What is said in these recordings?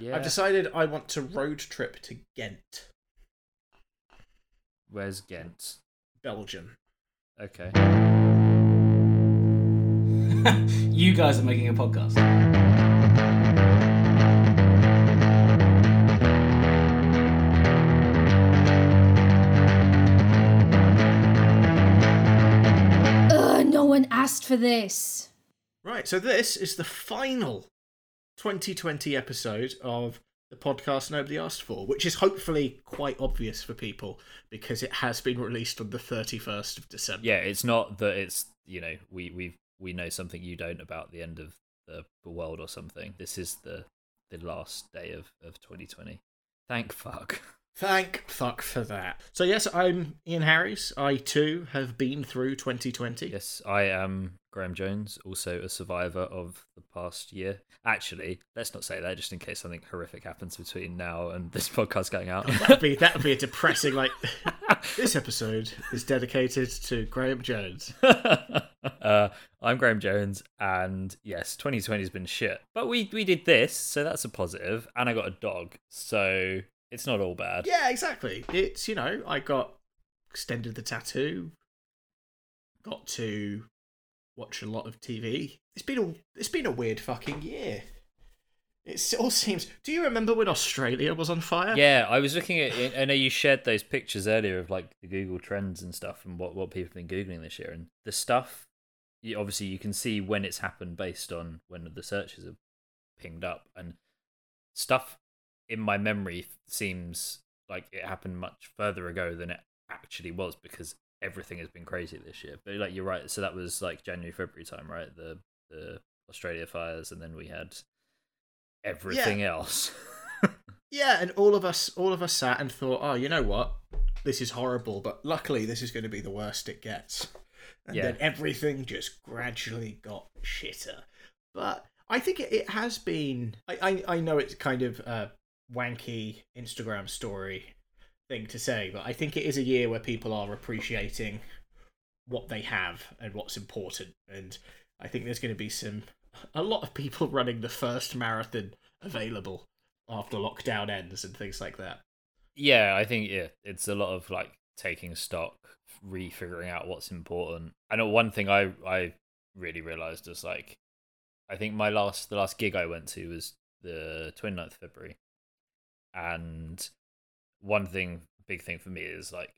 Yeah. I've decided I want to road trip to Ghent, Where's Ghent? Belgium. Okay. you guys are making a podcast. Ugh, no one asked for this. Right, so this is the final 2020 episode of the podcast nobody asked for, which is hopefully quite obvious for people because it has been released on the 31st of December. Yeah, it's not that it's you know we we we know something you don't about the end of the, world or something. This is the the last day of of 2020. Thank fuck. Thank fuck for that. So, yes, I'm Ian Harris. I too have been through 2020. Yes, I am Graham Jones, also a survivor of the past year. Actually, let's not say that just in case something horrific happens between now and this podcast going out. That'd be, that'd be a depressing, like, this episode is dedicated to Graham Jones. uh, I'm Graham Jones, and yes, 2020 has been shit. But we we did this, so that's a positive. And I got a dog, so it's not all bad. Yeah, exactly. It's, you know, I got extended the tattoo, got to watch a lot of TV. It's been a it's been a weird fucking year. It all seems. Do you remember when Australia was on fire? Yeah, I was looking at. I know you shared those pictures earlier of like the Google Trends and stuff, and what what people have been googling this year, and the stuff. You, obviously, you can see when it's happened based on when the searches have pinged up, and stuff in my memory seems like it happened much further ago than it actually was because everything has been crazy this year. But like you're right, so that was like January February time, right? The the Australia fires, and then we had everything else. Yeah, and all of us all of us sat and thought, oh, you know what? This is horrible, but luckily this is going to be the worst it gets. And Yeah. then everything just gradually got shitter. But I think it, it has been. I, I I know it's kind of a wanky Instagram story thing to say, but I think it is a year where people are appreciating what they have and what's important. And I think there's going to be some a lot of people running the first marathon available after lockdown ends and things like that. Yeah, I think yeah, it's a lot of like taking stock, refiguring out what's important. I know one thing I I really realized is like I think my last the last gig I went to was the 29th of February. And one thing big thing for me is like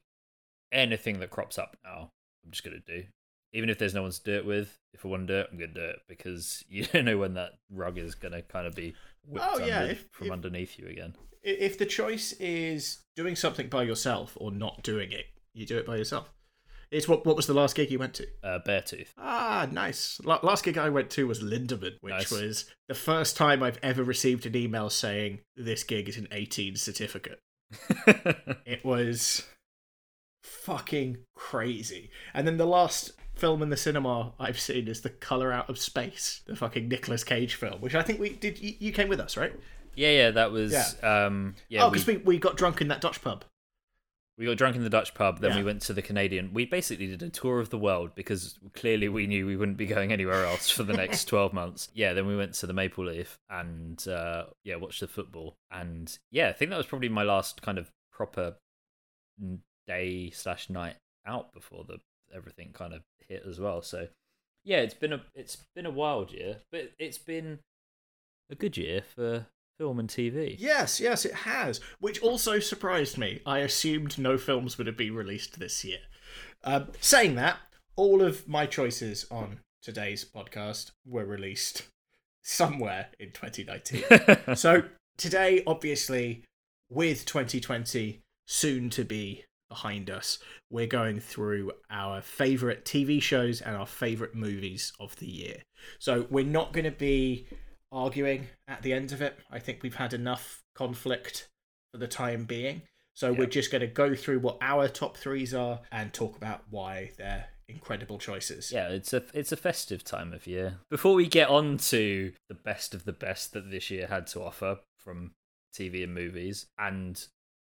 anything that crops up now, I'm just going to do. Even if there's no one to do it with, if I want to do it, I'm going to do it because you don't know when that rug is going to kind of be whipped Oh, yeah, if- from if- underneath you again. If the choice is doing something by yourself or not doing it, you do it by yourself. It's what what was the last gig you went to? Uh, Beartooth. Ah, nice. La- last gig I went to was Lindemann, which Nice. was the first time I've ever received an email saying this gig is an 18 certificate. It was fucking crazy. And then the last film in the cinema I've seen is The Color Out of Space, the fucking Nicolas Cage film, which I think we did. You, you came with us, right? Yeah, yeah, that was um yeah, oh, we, because we, we got drunk in that Dutch pub. We got drunk in the Dutch pub, then we went to the Canadian. We basically did a tour of the world because clearly we knew we wouldn't be going anywhere else for the next 12 months. Yeah, then we went to the Maple Leaf and uh yeah, watched the football. And yeah, I think that was probably my last kind of proper day slash night out before the everything kind of hit as well. So yeah, it's been a it's been a wild year, but it's been a good year for film and TV. Yes, yes, it has. Which also surprised me. I assumed no films would have been released this year. Um, saying that, all of my choices on today's podcast were released somewhere in 2019. so today, obviously, with 2020 soon to be behind us, we're going through our favourite TV shows and our favourite movies of the year. So we're not going to be arguing at the end of it. I think we've had enough conflict for the time being. So we're just going to go through what our top threes are and talk about why they're incredible choices. Yeah, it's a it's a festive time of year. Before we get on to the best of the best that this year had to offer from TV and movies, and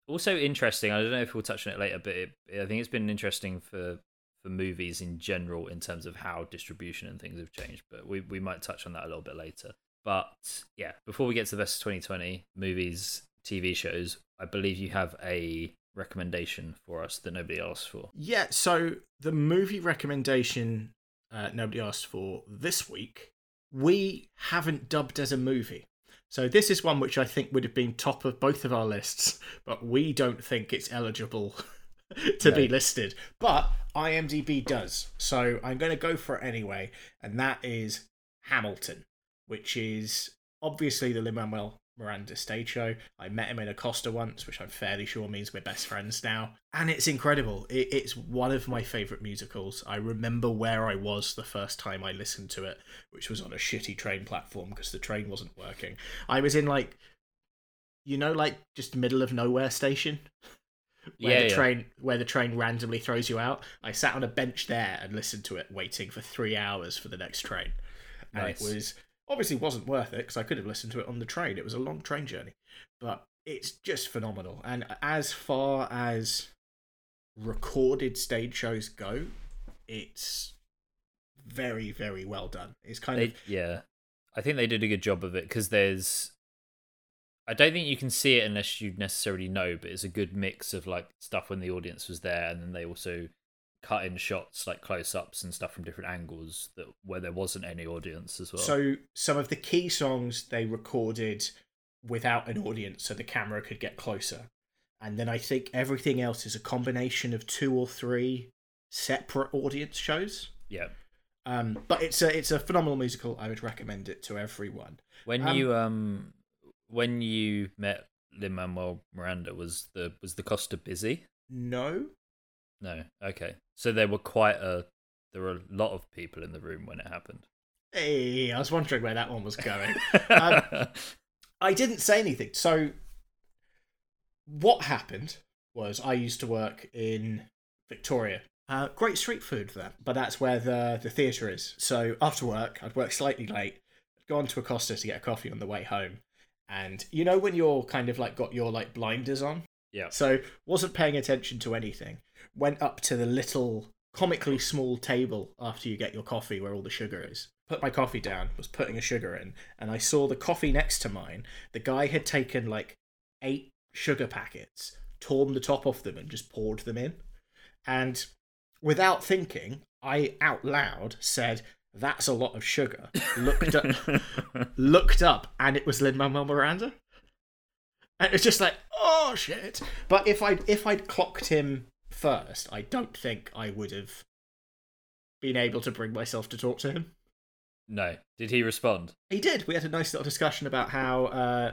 also interesting. I don't know if we'll touch on it later, but it, I think it's been interesting for for movies in general in terms of how distribution and things have changed. But we we might touch on that a little bit later. But yeah, before we get to the best of 2020 movies, TV shows, I believe you have a recommendation for us that nobody asked for. Yeah, so the movie recommendation uh, nobody asked for this week, we haven't dubbed as a movie. So this is one which I think would have been top of both of our lists, but we don't think it's eligible to be listed. But IMDb does. So I'm going to go for it anyway, and that is Hamilton, which is obviously the Lin-Manuel Miranda stage show. I met him in a Costa once, which I'm fairly sure means we're best friends now. And it's incredible. It, it's one of my favourite musicals. I remember where I was the first time I listened to it, which was on a shitty train platform because the train wasn't working. I was in like, you know, like just middle of nowhere station. Where Yeah, the yeah. train where the train randomly throws you out. I sat on a bench there and listened to it, waiting for three hours for the next train. And Nice. it was obviously wasn't worth it because I could have listened to it on the train. It was a long train journey, but it's just phenomenal. And as far as recorded stage shows go, it's very very well done. It's kind They, of yeah, I think they did a good job of it because there's. I don't think you can see it unless you necessarily know, but it's a good mix of like stuff when the audience was there, and then they also cut in shots like close ups and stuff from different angles that where there wasn't any audience as well. so some of the key songs they recorded without an audience, so the camera could get closer. And then I think everything else is a combination of two or three separate audience shows. yeah, Um, but it's a it's a phenomenal musical. I would recommend it to everyone. when Um, you um when you met Lin Manuel Miranda was the was the Costa busy? No, No, okay, so there were quite a there were a lot of people in the room when it happened. hey, I was wondering where that one was going. Um, I didn't say anything. So what happened was I used to work in Victoria. Uh, great street food there, but that's where the the theatre is. So after work, I'd work slightly late, go on to a Costa to get a coffee on the way home, and you know when you're kind of like got your like blinders on, yeah, so wasn't paying attention to anything. Went up to the little comically small table after you get your coffee where all the sugar is. Put my coffee down, was putting a sugar in, and I saw the coffee next to mine. The guy had taken like eight sugar packets, torn the top off them, and just poured them in. And without thinking, I out loud said, That's a lot of sugar. Looked up looked up and it was Lin Manuel Miranda. And it's just like, oh shit. But if I if I'd clocked him first, I don't think I would have been able to bring myself to talk to him. no. Did he respond? He did. We had a nice little discussion about how uh,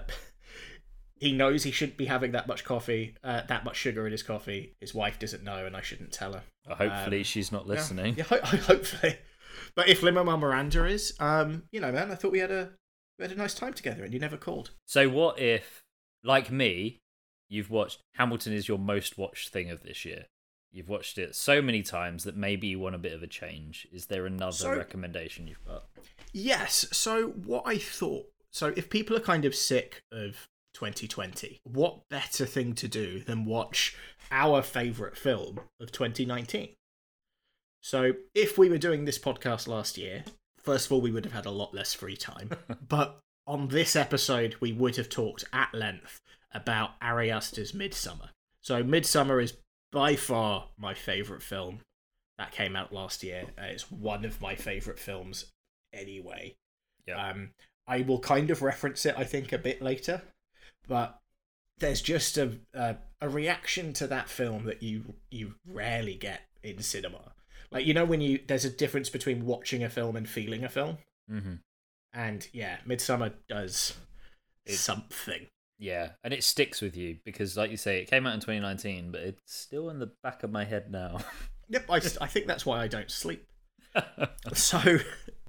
he knows he shouldn't be having that much coffee, uh, that much sugar in his coffee. His wife doesn't know, and I shouldn't tell her. Uh, Hopefully, Um, she's not listening. Yeah, ho- hopefully. But if Manuel Miranda is, um, you know, man, I thought we had a we had a nice time together, and you never called. So, what if, like me, you've watched Hamilton is your most watched thing of this year? You've watched it so many times that maybe you want a bit of a change. Is there another So- recommendation you've got? Yes. So what I thought. So if people are kind of sick of 2020, what better thing to do than watch our favorite film of 2019? So if we were doing this podcast last year, first of all, we would have had a lot less free time. but on this episode, we would have talked at length about Ari Aster's Midsommar. So Midsommar is by far my favorite film that came out last year. Uh, it's one of my favorite films anyway. Yeah. Um, I will kind of reference it, I think, a bit later, but there's just a a, a reaction to that film that you you rarely get in cinema. Like you know when you there's a difference between watching a film and feeling a film, hmm and yeah, Midsommar does It- something. Yeah, and it sticks with you because, like you say, it came out in 2019, but it's still in the back of my head now. Yep, I, I think that's why I don't sleep. So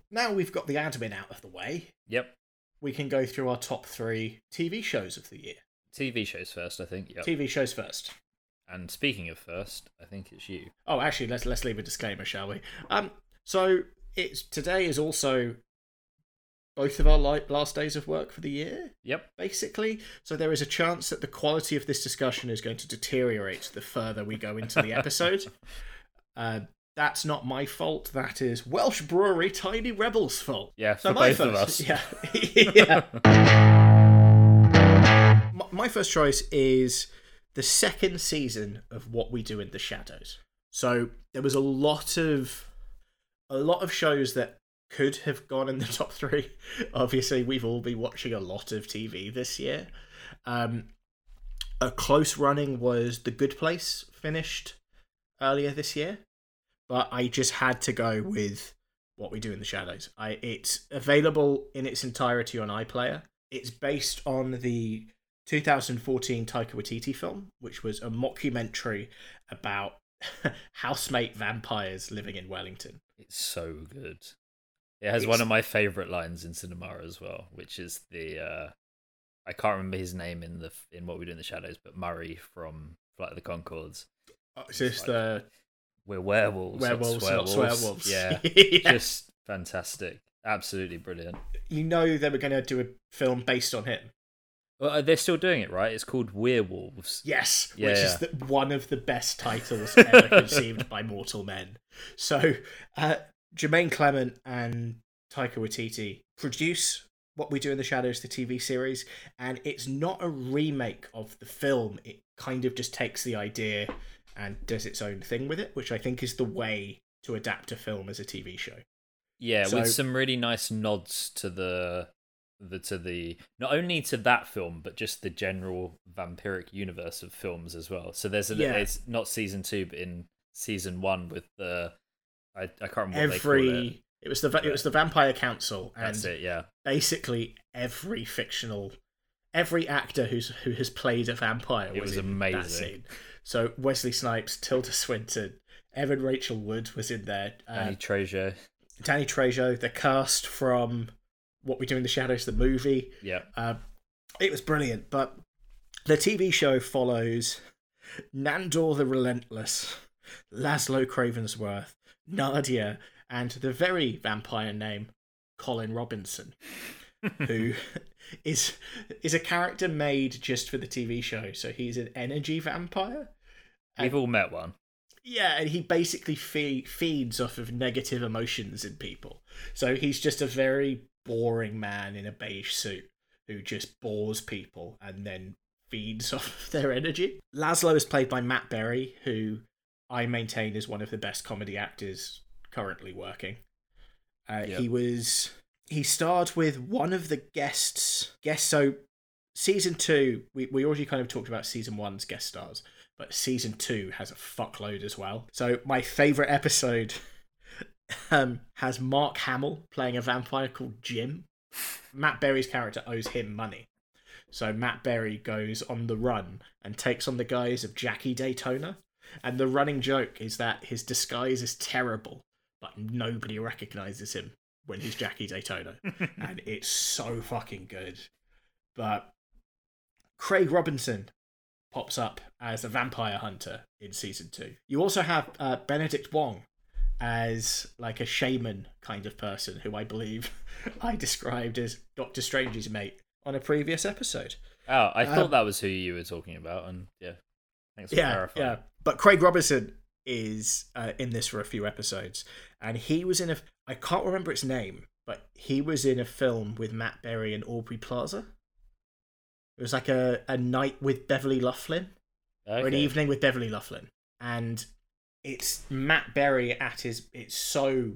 now we've got the admin out of the way, yep. we can go through our top three TV shows of the year. TV shows first, I think. Yep. TV shows first. And speaking of first, I think it's you. Oh, actually, let's let's leave a disclaimer, shall we? Um, so it's today is also both of our last days of work for the year, Yep. basically. So there is a chance that the quality of this discussion is going to deteriorate the further we go into the episode. uh, that's not my fault. That is Welsh brewery Tiny Rebels' fault. Yeah, So my both of us. Yeah. yeah. My- My first choice is the second season of What We Do in the Shadows. So there was a lot of a lot of shows that could have gone in the top three. Obviously, we've all been watching a lot of TV this year. Um, a close running was The Good Place, finished earlier this year, but I just had to go with What We Do in the Shadows. I it's available in its entirety on iPlayer. It's based on the 2014 Taika Waititi film, which was a mockumentary about housemate vampires living in Wellington. It's so good. It has It's- one of my favorite lines in cinema as well, which is the uh I can't remember his name in the in what we do in the shadows, but Murray from Flight of the Conchords. Oh, is this like the We're werewolves, not werewolves, not swearwolves? Yeah, yeah. just fantastic, absolutely brilliant. you know they were going to do a film based on him. Well, uh, they're still doing it, right? It's called Werewolves. Yes, Yeah, which yeah. is the, one of the best titles ever conceived by mortal men. So, uh, Jermaine Clement and Taika Waititi produce What We Do in the Shadows, the TV series, and it's not a remake of the film. It kind of just takes the idea and does its own thing with it, which I think is the way to adapt a film as a TV show. Yeah, So- with some really nice nods to the the to the not only to that film but just the general vampiric universe of films as well. So there's a Yeah. it's not season two but in season one with the I, I can't remember call it. Every it was the it was the Vampire Council, and That's it, yeah. basically every fictional every actor who's who has played a vampire It was, was in that amazing. scene. So Wesley Snipes, Tilda Swinton, Evan Rachel Wood was in there. Uh, Danny Trejo. Danny Trejo, the cast from What We Do in the Shadows, the movie. Yeah. Uh, it was brilliant, but the TV show follows Nandor the Relentless, Laszlo Cravensworth, Nadia, and the very vampire name Colin Robinson, who is is a character made just for the TV show. So he's an energy vampire. We've all met one. Yeah, and he basically fe- feeds off of negative emotions in people. So he's just a very boring man in a beige suit who just bores people and then feeds off their energy. Laszlo is played by Matt Berry, who I maintain is one of the best comedy actors currently working. Uh, Yep. He was he starred with one of the guests. Guests. So season two, we we already kind of talked about season one's guest stars but season two has a fuckload as well. So my favorite episode um, has Mark Hamill playing a vampire called Jim. Matt Berry's character owes him money. So Matt Berry goes on the run and takes on the guise of Jackie Daytona. And the running joke is that his disguise is terrible, but nobody recognizes him when he's Jackie Daytona. and it's so fucking good. But Craig Robinson pops up as a vampire hunter in season two. You also have uh, Benedict Wong as like a shaman kind of person who I believe I described as Doctor Strange's mate on a previous episode. Oh, I Um, thought that was who you were talking about, and yeah, thanks for Yeah, clarifying. yeah. But Craig Robinson is uh, in this for a few episodes, and he was in a. I can't remember its name, but he was in a film with Matt Berry and Aubrey Plaza. It was like a, a night with Beverly Luff Linn. or an evening with Beverly Luff Linn, and it's Matt Berry at his. It's so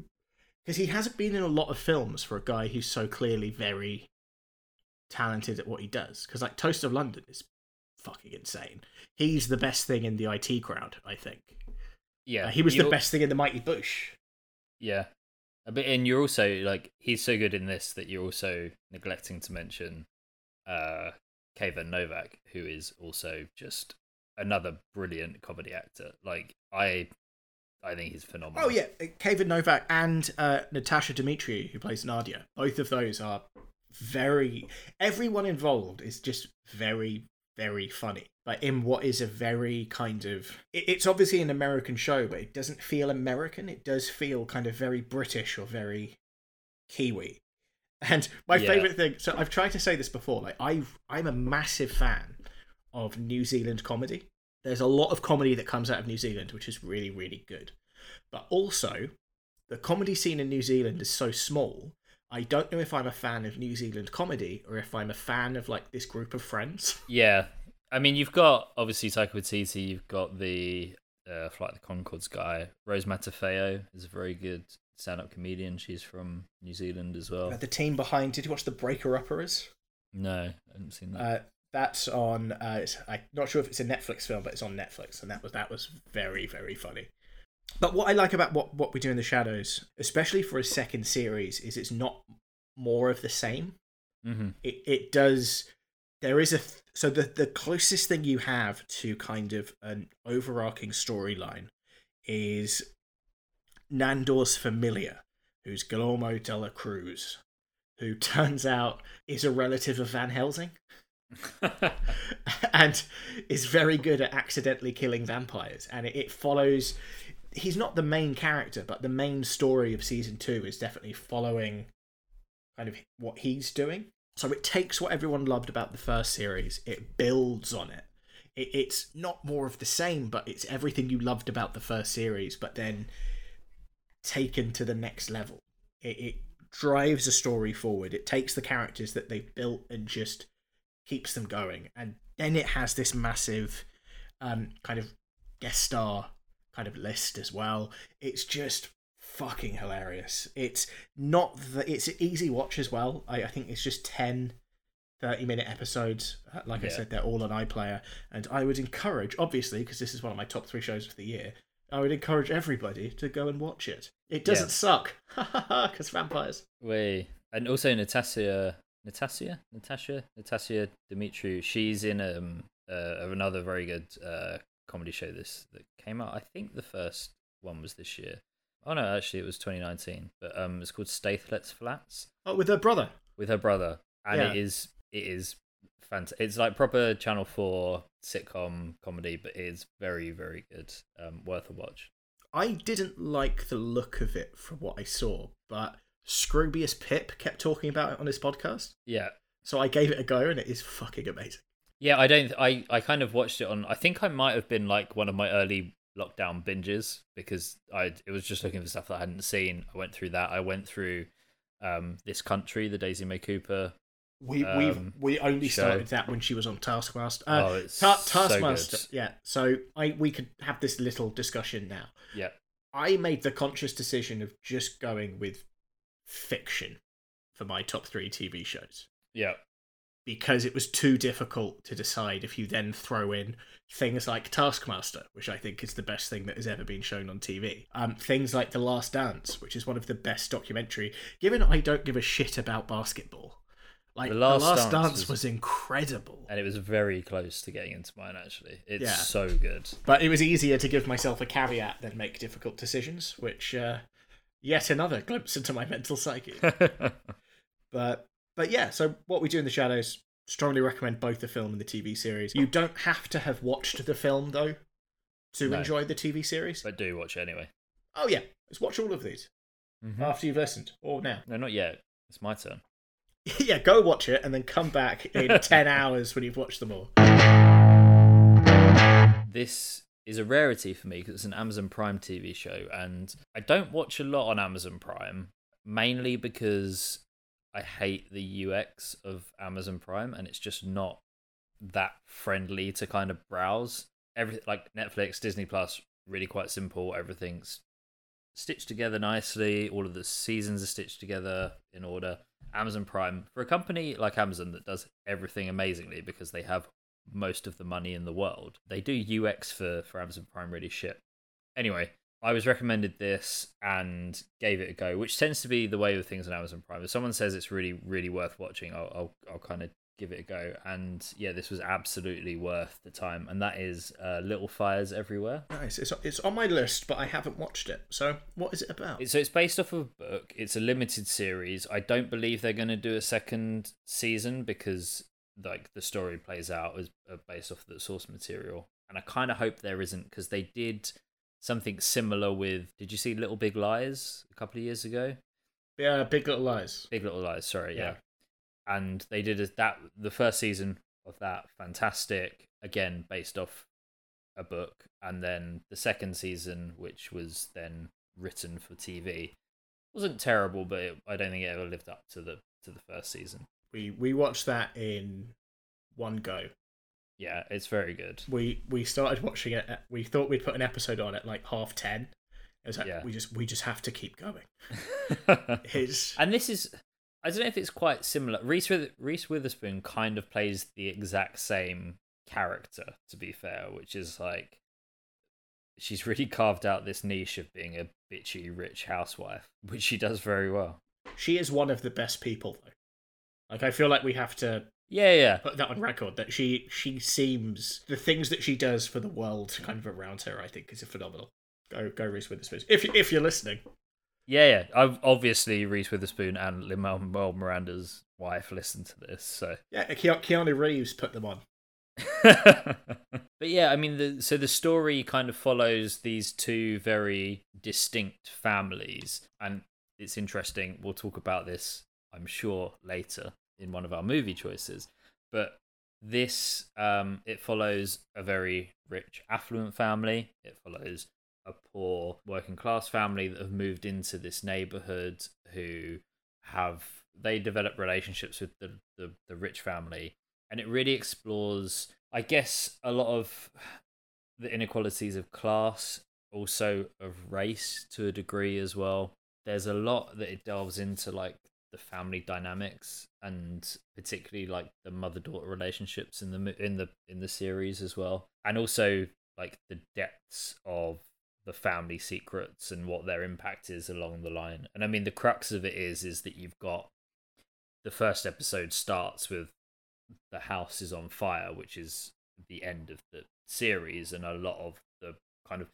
because he hasn't been in a lot of films for a guy who's so clearly very talented at what he does. Because like Toast of London is fucking insane. He's the best thing in the IT crowd, I think. Yeah, Uh, he was the best thing in the Mighty Boosh. Yeah, Uh, but and you're also like he's so good in this that you're also neglecting to mention uh Kayvan Novak, who is also just another brilliant comedy actor. Like I, I think he's phenomenal. Oh yeah, Kayvan Novak and uh, Natasia Demetriou, who plays Nadia. Both of those are very. Everyone involved is just very, very funny. But in what is a very kind of, it's obviously an American show, but it doesn't feel American. It does feel kind of very British or very Kiwi. And my Yeah. favorite thing. So I've tried to say this before. Like I, I'm a massive fan of New Zealand comedy. There's a lot of comedy that comes out of New Zealand, which is really, really good. But also, the comedy scene in New Zealand is so small. I don't know if I'm a fan of New Zealand comedy or if I'm a fan of like this group of friends. Yeah, I mean, you've got obviously Taika Waititi. You've got the uh, Flight of the Conchords guy. Rose Matafeo is a very good stand-up comedian. She's from New Zealand as well. Uh, the team behind. Did you watch the Breaker Upperers? No, I haven't seen that. Uh, that's on. Uh, it's, I'm not sure if it's a Netflix film, but it's on Netflix, and that was that was very very funny. But what I like about what what we do in the shadows, especially for a second series, is it's not more of the same. hmm It it does. There is a th- so the the closest thing you have to kind of an overarching storyline is Nandor's familiar, who's Guillermo de la Cruz, who turns out is a relative of Van Helsing and is very good at accidentally killing vampires. And it, it follows. He's not the main character, but the main story of season two is definitely following kind of what he's doing. So it takes what everyone loved about the first series, it builds on it. it. It's not more of the same, but it's everything you loved about the first series, but then taken to the next level. It, it drives a story forward. It takes the characters that they've built and just keeps them going. And then it has this massive um, kind of guest star kind of list as well. It's just fucking hilarious. It's not the, it's an easy watch as well. I, I think it's just 10 30 minute episodes. Uh, Like I said, they're all on iPlayer. And I would encourage, obviously, because this is one of my top three shows of the year, I would encourage everybody to go and watch it. It doesn't Yeah. suck. Because vampires. Way and also Natasha, Natasha, Natasha, Natasia Demetriou. She's in um uh, another very good uh comedy show this that came out. I think the first one was this year. Oh no, actually it was 2019. But um, it's called Stath Lets Flats Oh, with her brother. with her brother, and Yeah. it is it is fantastic. It's like proper Channel Four sitcom comedy, but it is very very good. Um, worth a watch. I didn't like the look of it from what I saw, but Scroobius Pip kept talking about it on his podcast. Yeah, So I gave it a go and it is fucking amazing. Yeah, I don't. I I kind of watched it on. I think I might have been like one of my early lockdown binges because I it was just looking for stuff that I hadn't seen. I went through that. I went through um this country, the Daisy May Cooper. We Um, we we only show. started that when she was on Taskmaster. Uh, oh, it's Ta- so Taskmaster. good. yeah. So I we could have this little discussion now. Yeah, I made the conscious decision of just going with fiction for my top three TV shows. yeah, because it was too difficult to decide if you then throw in things like Taskmaster, which I think is the best thing that has ever been shown on TV. Um, things like The Last Dance, which is one of the best documentary. Given I don't give a shit about basketball, like The The Last Last, Dance Dance, was- was... incredible. and it was very close to getting into mine. Actually, it's Yeah. so good. But it was easier to give myself a caveat than make difficult decisions, which uh, yet another glimpse into my mental psyche. But but yeah, so what we do in the shadows strongly recommend both the film and the TV series. You don't have to have watched the film though to No. enjoy the TV series. but do watch it anyway. Oh yeah, let's watch all of these Mhm. after you've listened or now. No, not yet. It's my turn. yeah, go watch it and then come back in ten hours when you've watched them all. this is a rarity for me because it's an Amazon Prime TV show, and I don't watch a lot on Amazon Prime, mainly because I hate the UX of Amazon Prime, and it's just not that friendly to kind of browse. Everything like Netflix, Disney Plus, really quite simple. Everything's stitched together nicely. All of the seasons are stitched together in order. Amazon Prime, for a company like Amazon that does everything amazingly because they have most of the money in the world, they do UX for, for Amazon Prime really shit. Anyway, I was recommended this and gave it a go, which tends to be the way with things on Amazon Prime. If someone says it's really, really worth watching, I'll, I'll, I'll kind of give it a go. And yeah, this was absolutely worth the time. And that is uh, Little Fires Everywhere. Nice. It's it's on my list, but I haven't watched it. So what is it about? So it's based off of a book. It's a limited series. I don't believe they're going to do a second season because like the story plays out as uh, based off the source material, and I kind of hope there isn't because they did something similar with. Did you see Little Big Lies a couple of years ago? yeah, Big Little Lies. Big Little Lies, sorry, yeah. Yeah. And they did a, that the first season of that fantastic again based off a book, and then the second season, which was then written for TV, wasn't terrible, but it, I don't think it ever lived up to the to the first season. We we watched that in one go. Yeah, it's very good. We we started watching it. At, we thought we'd put an episode on at like half ten. It was like Yeah. we just we just have to keep going. His and this is I don't know if it's quite similar. Reese With- Reese Witherspoon kind of plays the exact same character, to be fair, which is like she's really carved out this niche of being a bitchy rich housewife, which she does very well. she is one of the best people though. Like I feel like we have to Yeah, yeah. put that on record that she she seems the things that she does for the world kind of around her. I think is a phenomenal. Go go Reese Witherspoon if if you're listening. Yeah, yeah. I've obviously Reese Witherspoon and Lin Manuel Miranda's wife listen to this, so Yeah, Ke- Keanu Reeves put them on. but yeah, I mean, the, so the story kind of follows these two very distinct families, and it's interesting. We'll talk about this, I'm sure, later in one of our movie choices. But this, um, it follows a very rich, affluent family. It follows a poor working class family that have moved into this neighborhood who have they develop relationships with the, the, the rich family and it really explores i guess a lot of the inequalities of class also of race to a degree as well there's a lot that it delves into like the family dynamics and particularly like the mother daughter relationships in the in the in the series as well and also like the depths of the family secrets and what their impact is along the line. And i mean the crux of it is is that you've got the first episode starts with the house is on fire, which is the end of the series, and a lot of the kind of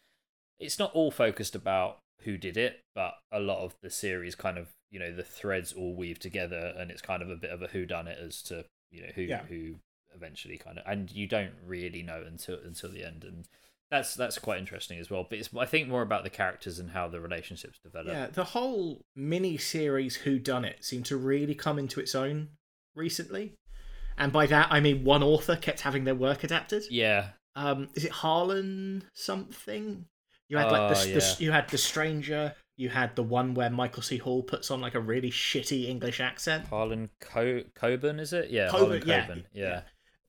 it's not all focused about who did it, but a lot of the series kind of you know the threads all weave together, and it's kind of a bit of a who done it as to you know who Yeah. who eventually kind of and you don't really know until until the end and that's that's quite interesting as well but it's i think more about the characters and how the relationships develop Yeah, the whole mini series Who Done It seemed to really come into its own recently. And by that I mean one author kept having their work adapted. yeah Um is it Harlan something? You had like the, Oh, the you had The Stranger, you had the one where Michael C. Hall puts on like a really shitty English accent. harlan Co- coburn is it yeah Coburn, harlan yeah, coburn yeah.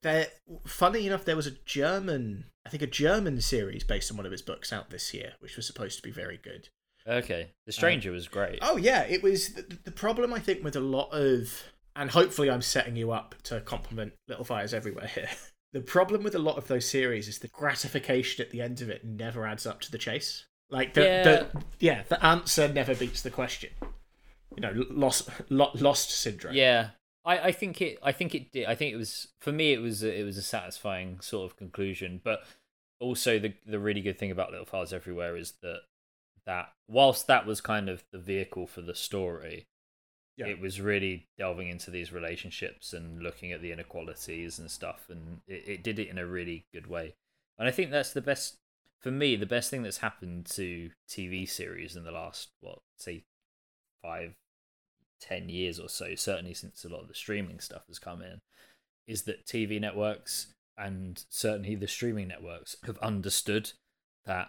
There, funny enough, there was a German, I think a German series based on one of his books out this year, which was supposed to be very good. Okay, The uh, Stranger was great. Oh yeah, it was the, the problem I think with a lot of, and hopefully I'm setting you up to compliment Little Fires Everywhere here. The problem with a lot of those series is the gratification at the end of it never adds up to the chase. Like the Yeah. the yeah, the answer never beats the question. You know, lost lo- lost syndrome. Yeah, I, I think it. I think it did. I think it was for me. It was a, it was a satisfying sort of conclusion. But also the the really good thing about Little Fires Everywhere is that that whilst that was kind of the vehicle for the story, Yeah. it was really delving into these relationships and looking at the inequalities and stuff, and it, it did it in a really good way. And I think that's the best for me. The best thing that's happened to TV series in the last what say five, ten years or so, certainly since a lot of the streaming stuff has come in, is that TV networks and certainly the streaming networks have understood that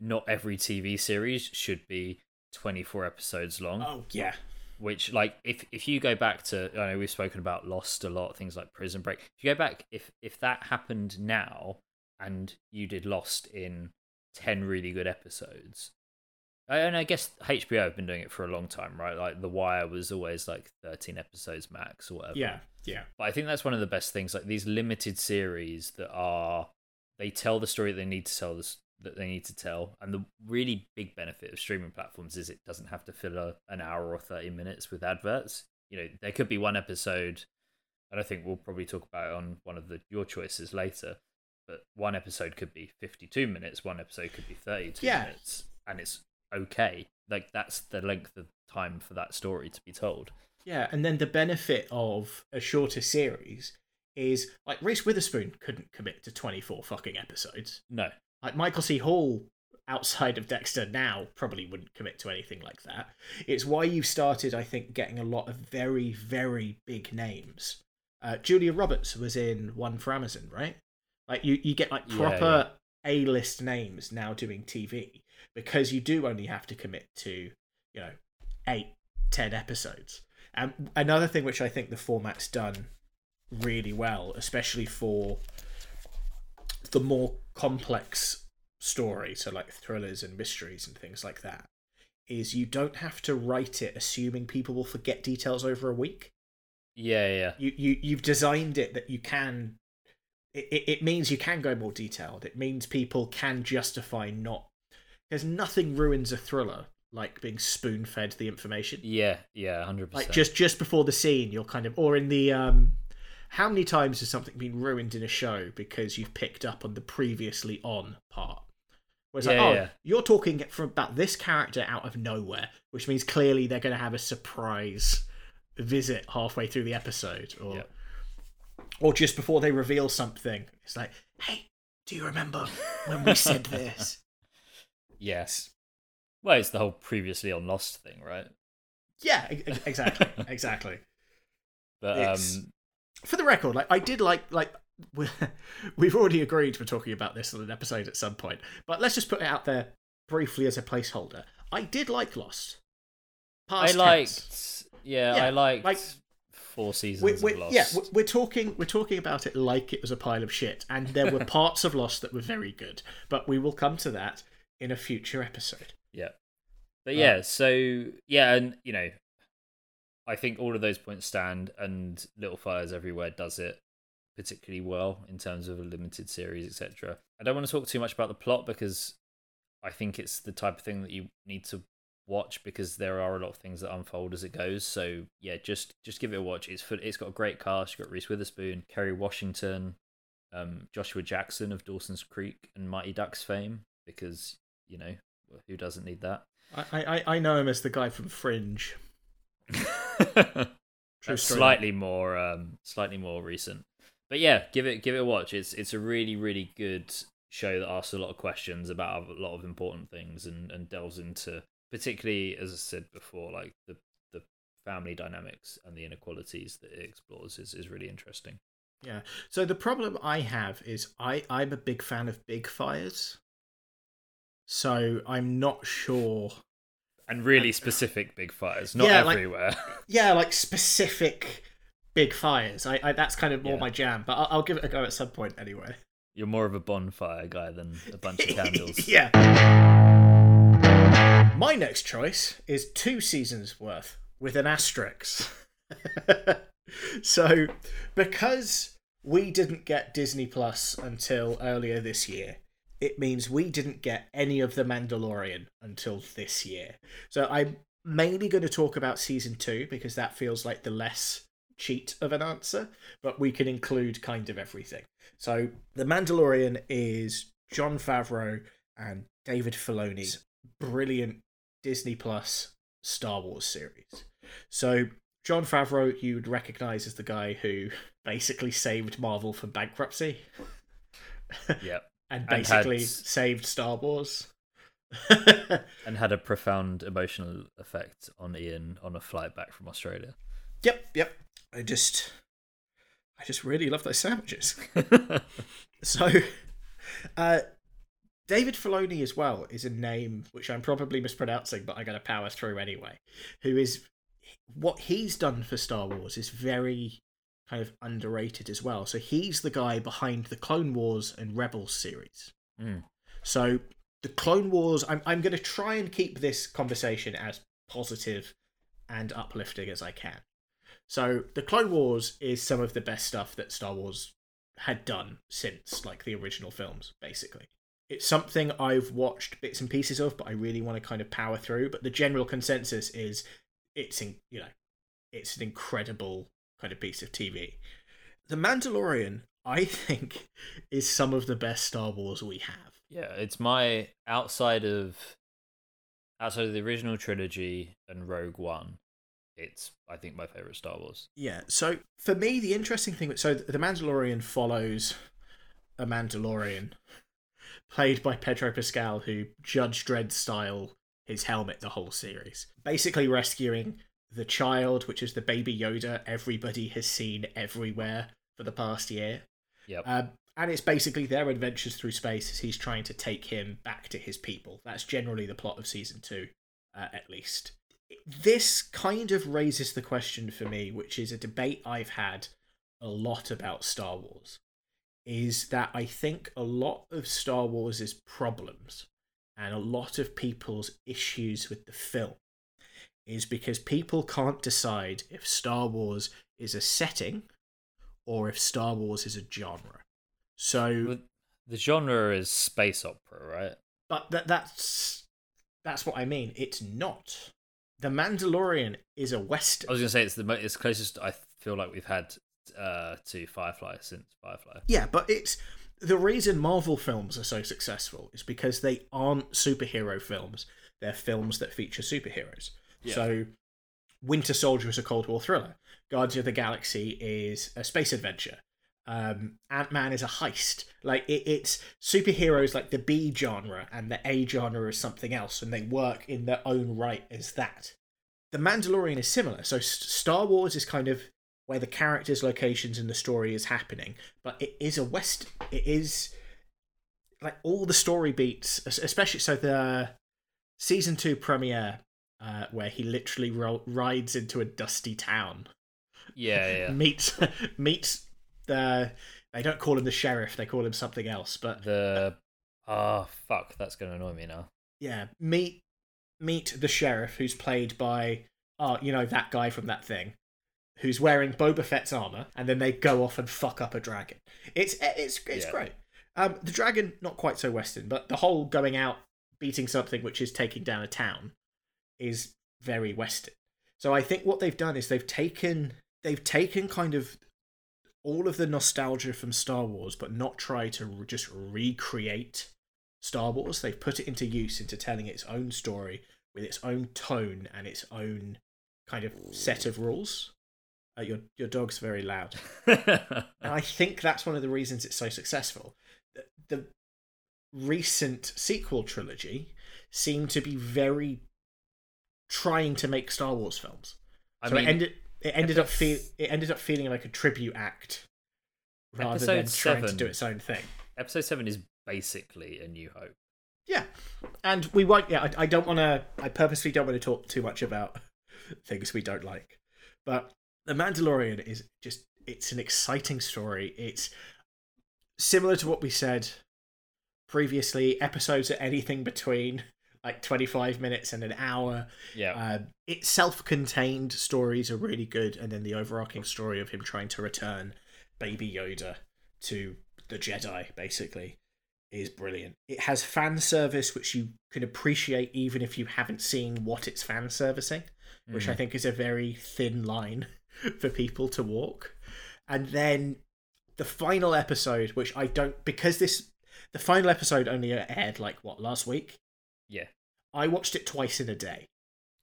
not every TV series should be 24 episodes long Oh yeah. Which like if if you go back to I know we've spoken about Lost a lot, things like Prison Break. If you go back, if if that happened now and you did Lost in ten really good episodes, I- and I guess HBO have been doing it for a long time, right? Like The Wire was always like thirteen episodes max or whatever. Yeah. Yeah. But I think that's one of the best things, like these limited series that are they tell the story that they need to tell this that they need to tell. And the really big benefit of streaming platforms is it doesn't have to fill a, an hour or thirty minutes with adverts. You know, there could be one episode, and I think we'll probably talk about it on one of the your choices later. But one episode could be fifty-two minutes, one episode could be thirty-two Yeah. minutes, and it's okay. Like that's the length of time for that story to be told. Yeah, and then the benefit of a shorter series is like Reese Witherspoon couldn't commit to 24 fucking episodes. No, Like Michael C. Hall outside of Dexter now probably wouldn't commit to anything like that. It's why you've started, I think, getting a lot of very, very big names. Uh, Julia Roberts was in One for Amazon, right? Like you, you get like Yeah, proper A-list names now doing TV because you do only have to commit to, you know, eight, ten episodes. And another thing which I think the format's done really well, especially for the more complex story, so like thrillers and mysteries and things like that, is you don't have to write it assuming people will forget details over a week. Yeah, yeah. You you you've designed it that you can. It, it, it means you can go more detailed. It means people can justify not. Because nothing ruins a thriller like being spoon fed the information. Yeah, yeah, hundred percent. Like just just before the scene, you're kind of or in the um. How many times has something been ruined in a show because you've picked up on the previously on part? Whereas Yeah, like, oh, yeah. you're talking from about this character out of nowhere, which means clearly they're going to have a surprise visit halfway through the episode, or Yep. or just before they reveal something. It's like, hey, do you remember when we said this? Yes. Well, it's the whole previously on Lost thing, right? Yeah, exactly, exactly. But It's- um, For the record, like I did like like we- we've already agreed we're talking about this on an episode at some point, but let's just put it out there briefly as a placeholder. I did like Lost. I Past liked. Yeah, Yeah, I liked like- four seasons We, of we, Lost. yeah, we- we're talking we're talking about it like it was a pile of shit, and there were parts of Lost that were very good, but we will come to that in a future episode. Yeah. But yeah, so yeah, and you know, I think all of those points stand, and Little Fires Everywhere does it particularly well in terms of a limited series, etc. I don't want to talk too much about the plot because I think it's the type of thing that you need to watch because there are a lot of things that unfold as it goes. So yeah, just just give it a watch. It's it's got a great cast. You've got Reese Witherspoon, Kerry Washington, um, Joshua Jackson of Dawson's Creek and Mighty Ducks fame because you know who doesn't need that. I I, I know him as the guy from Fringe. True story. slightly more um slightly more recent. But yeah, give it give it a watch. It's it's a really really good show that asks a lot of questions about a lot of important things and and delves into particularly as I said before like the the family dynamics and the inequalities that it explores is is really interesting. Yeah. So the problem I have is I I'm a big fan of big fires. So I'm not sure. And really uh, specific big fires, not Yeah, like- everywhere. Yeah, like specific big fires. I, I that's kind of more Yeah. my jam, but I'll, I'll give it a go at some point anyway. You're more of a bonfire guy than a bunch of candles. yeah. My next choice is two seasons worth with an asterisk. so, because we didn't get Disney Plus until earlier this year, it means we didn't get any of The Mandalorian until this year. So, I'm mainly going to talk about season two because that feels like the less cheat of an answer, but we can include kind of everything. So, The Mandalorian is Jon Favreau and David Filoni's brilliant Disney Plus Star Wars series. So, Jon Favreau, you would recognize as the guy who basically saved Marvel from bankruptcy Yep. And And basically had- saved Star Wars. And had a profound emotional effect on Ian on a flight back from Australia. yep, yep. I just, I just really love those sandwiches. So, uh, David Filoni as well is a name which I'm probably mispronouncing, but I'm going to power through anyway. Who is what he's done for Star Wars is very kind of underrated as well. So he's the guy behind the Clone Wars and Rebels series. Mm. So the Clone Wars, I'm I'm going to try and keep this conversation as positive and uplifting as I can. So the Clone Wars is some of the best stuff that Star Wars had done since like the original films, basically. It's something I've watched bits and pieces of, but I really want to kind of power through. But the general consensus is it's in, you know, it's an incredible kind of piece of TV. The Mandalorian, I think, is some of the best Star Wars we have. Yeah, it's my outside of outside of the original trilogy and Rogue One. It's I think my favorite Star Wars. Yeah. So for me, the interesting thing, so the Mandalorian follows a Mandalorian played by Pedro Pascal, who Judge Dredd style his helmet the whole series, basically rescuing the child, which is the baby Yoda everybody has seen everywhere for the past year. Yep. Um, and it's basically their adventures through space as he's trying to take him back to his people. That's generally the plot of season two, uh, at least. This kind of raises the question for me, which is a debate I've had a lot about Star Wars, is that I think a lot of Star Wars' problems and a lot of people's issues with the film is because people can't decide if Star Wars is a setting or if Star Wars is a genre. So the genre is space opera, right? but that that's that's what I mean. It's not. The Mandalorian is a western. I was gonna say it's the mo- it's closest I feel like we've had uh, to Firefly since Firefly. Yeah, but it's the reason Marvel films are so successful is because they aren't superhero films. They're films that feature superheroes. Yeah. So Winter Soldier is a Cold War thriller. Guardians of the Galaxy is a space adventure. Um, Ant Man is a heist. Like it, it's superheroes like the B genre and the A genre is something else, and they work in their own right as that. The Mandalorian is similar. So Star Wars is kind of where the characters, locations, and the story is happening, but it is a west. It is like all the story beats, especially so the season two premiere uh, where he literally ro- rides into a dusty town Yeah, yeah. meets meets the they don't call him the sheriff they call him something else but the ah fuck, that's gonna annoy me now. yeah meet meet the sheriff who's played by oh you know that guy from that thing who's wearing Boba Fett's armor and then they go off and fuck up a dragon it's it's it's Yeah. great um the dragon not quite so western but the whole going out beating something which is taking down a town is very western so i think what they've done is they've taken they've taken kind of all of the nostalgia from Star Wars, but not try to re- just recreate Star Wars. They've put it into use into telling its own story with its own tone and its own kind of set of rules. Uh, your your dog's very loud, and I think that's one of the reasons it's so successful. The, the recent sequel trilogy seemed to be very trying to make Star Wars films. I so mean, it ended it ended up feel it ended up feeling like a tribute act rather Episode than trying to do its own thing. episode seven is basically a New Hope. Yeah, and we won't. Yeah, I, I don't want to. I purposely don't want to talk too much about things we don't like. But the Mandalorian is just. It's an exciting story. It's similar to what we said previously. Episodes are anything between like twenty-five minutes and an hour. Yeah, Um, it's self-contained stories are really good, and then the overarching story of him trying to return Baby Yoda to the Jedi, basically, is brilliant. It has fan service, which you can appreciate even if you haven't seen what it's fan servicing, which I Mm. think is a very thin line for people to walk. And then the final episode, which I don't because this the final episode only aired like what last week. Yeah, I watched it twice in a day.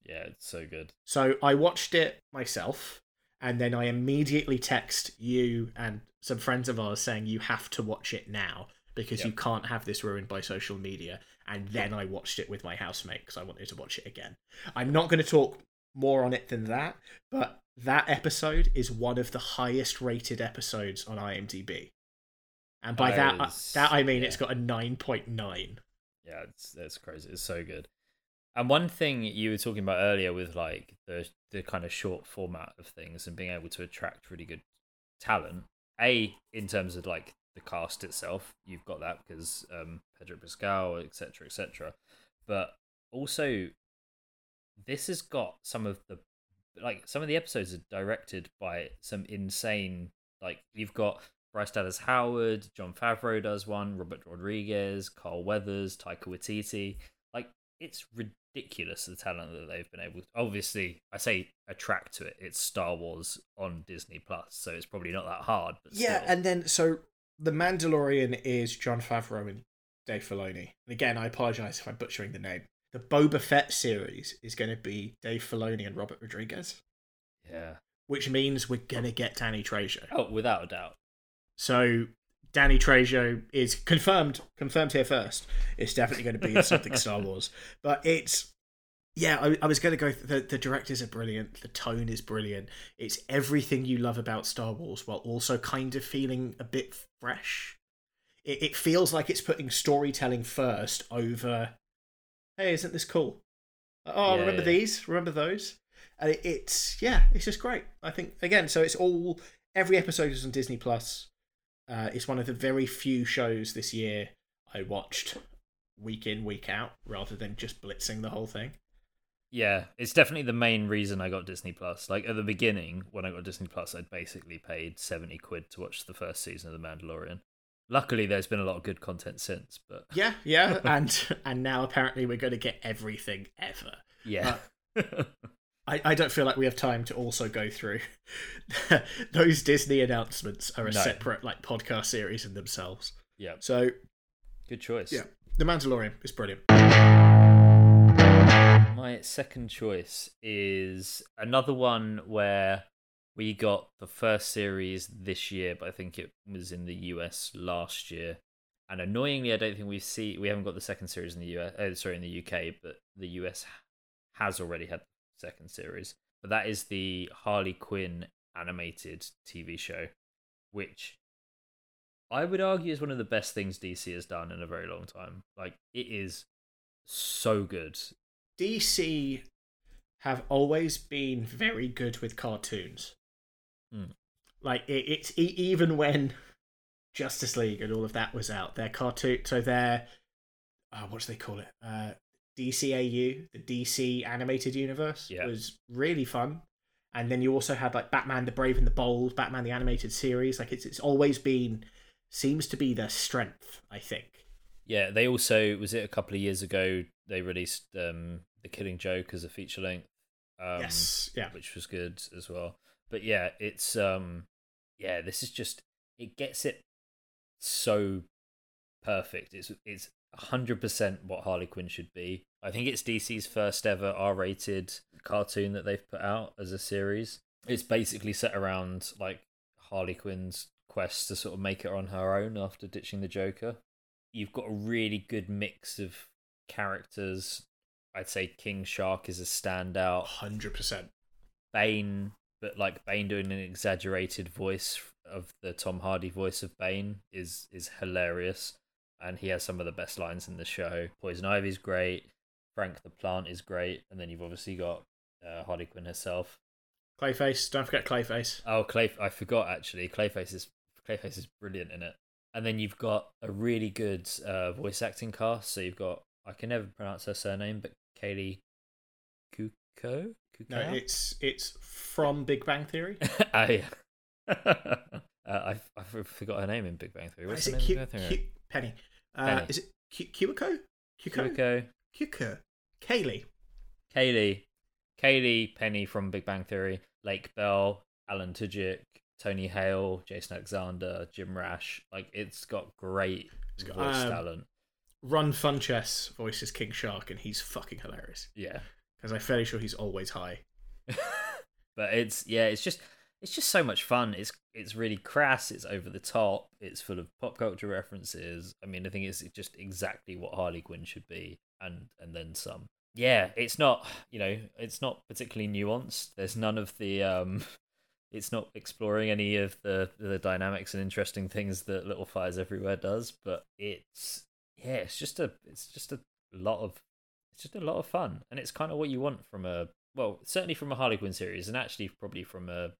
yeah. It's so good. So I watched it myself, and then I immediately text you and some friends of ours saying you have to watch it now because you can't have this ruined by social media. And then I watched it with my housemate because I wanted to watch it again. I'm not going to talk more on it than that, but that episode is one of the highest rated episodes on IMDb. And by That that, is- that I mean yeah. it's got a 9.9. Yeah, it's it's crazy. It's so good. And one thing you were talking about earlier with like the the kind of short format of things and being able to attract really good talent. A in terms of like the cast itself, you've got that because um, Pedro Pascal, etc., etc. But also, this has got some of the like some of the episodes are directed by some insane like you've got Bryce Dallas Howard, Jon Favreau does one, Robert Rodriguez, Carl Weathers, Taika Waititi. Like it's ridiculous the talent that they've been able to. Obviously, I say attract to it. It's Star Wars on Disney Plus, so it's probably not that hard. Yeah, still. and then so the Mandalorian is Jon Favreau and Dave Filoni. And again, I apologize if I'm butchering the name. The Boba Fett series is going to be Dave Filoni and Robert Rodriguez, yeah. which means we're going to get Danny Trejo. Oh, without a doubt. So Danny Trejo is confirmed, confirmed here first. It's definitely going to be something Star Wars, but it's yeah. I, I was going to go. The the directors are brilliant. The tone is brilliant. It's everything you love about Star Wars, while also kind of feeling a bit fresh it, it feels like it's putting storytelling first over. Hey, isn't this cool? Oh, Yeah, remember yeah. these? Remember those? And it, it's yeah, it's just great. I think again, so it's all every episode is on Disney Plus. Uh, it's one of the very few shows this year I watched week in week out rather than just blitzing the whole thing. Yeah, it's definitely the main reason I got Disney Plus. Like at the beginning, when I got Disney Plus, I'd basically paid seventy quid to watch the first season of The Mandalorian. Luckily, there's been a lot of good content since, but Yeah, yeah, and and now apparently we're going to get everything ever. yeah, I, I don't feel like we have time to also go through those Disney announcements are a No. separate like podcast series in themselves. yeah, So good choice. yeah, The Mandalorian is brilliant. My second choice is another one where we got the first series this year, but I think it was in the US last year. And annoyingly, I don't think we see we haven't got the second series in the US. Uh, sorry, in the UK, but the US has already had the second series. But that is the Harley Quinn animated TV show, which I would argue is one of the best things DC has done in a very long time. Like it is so good. DC have always been very good with cartoons. Hmm. Like it, it's e- even when Justice League and all of that was out, their cartoon. So their uh, what do they call it? Uh, DCAU, the DC animated universe, Yeah. was really fun. And then you also had like Batman the Brave and the Bold, Batman the animated series. Like it's it's always been seems to be their strength. I think. Yeah, they also was it a couple of years ago they released um The Killing Joke as a feature length. Um, yes. Yeah. which was good as well. But yeah, it's um yeah, this is just it gets it so perfect. It's it's hundred percent what Harley Quinn should be. I think it's DC's first ever R rated cartoon that they've put out as a series. It's basically set around like Harley Quinn's quest to sort of make it on her own after ditching the Joker. You've got a really good mix of characters. I'd say King Shark is a standout. Hundred percent. Bane, but like Bane doing an exaggerated voice of the Tom Hardy voice of Bane is is hilarious, and he has some of the best lines in the show. Poison Ivy's great, Frank the Plant is great, and then you've obviously got uh, Harley Quinn herself. Clayface. Don't forget Clayface. Oh, Clay! I forgot actually. Clayface is Clayface is brilliant in it. And then you've got a really good uh, voice acting cast. So you've got I can never pronounce her surname, but Kaley Cuoco. No, it's it's from Big Bang Theory. oh yeah. uh, I I forgot her name in Big Bang Theory. What's is it name Q, Bang Theory? Penny? Uh, Penny. Is it Q? Kumiko, Cuco. Kaley. Kaley, Kaley Penny from Big Bang Theory, Lake Bell, Alan Tudyk, Tony Hale, Jason Alexander, Jim Rash. Like it's got great it's got, voice um, talent. Ron Funches voices King Shark, and he's fucking hilarious. Yeah. Because I'm fairly sure he's always high. but it's yeah, it's just it's just so much fun. It's it's really crass. It's over the top. It's full of pop culture references. I mean, I think it's just exactly what Harley Quinn should be, and and then some. Yeah, it's not you know it's not particularly nuanced. There's none of the um, it's not exploring any of the the dynamics and interesting things that Little Fires Everywhere does. But it's yeah, it's just a it's just a lot of it's just a lot of fun, and it's kind of what you want from a well, certainly from a Harley Quinn series, and actually probably from a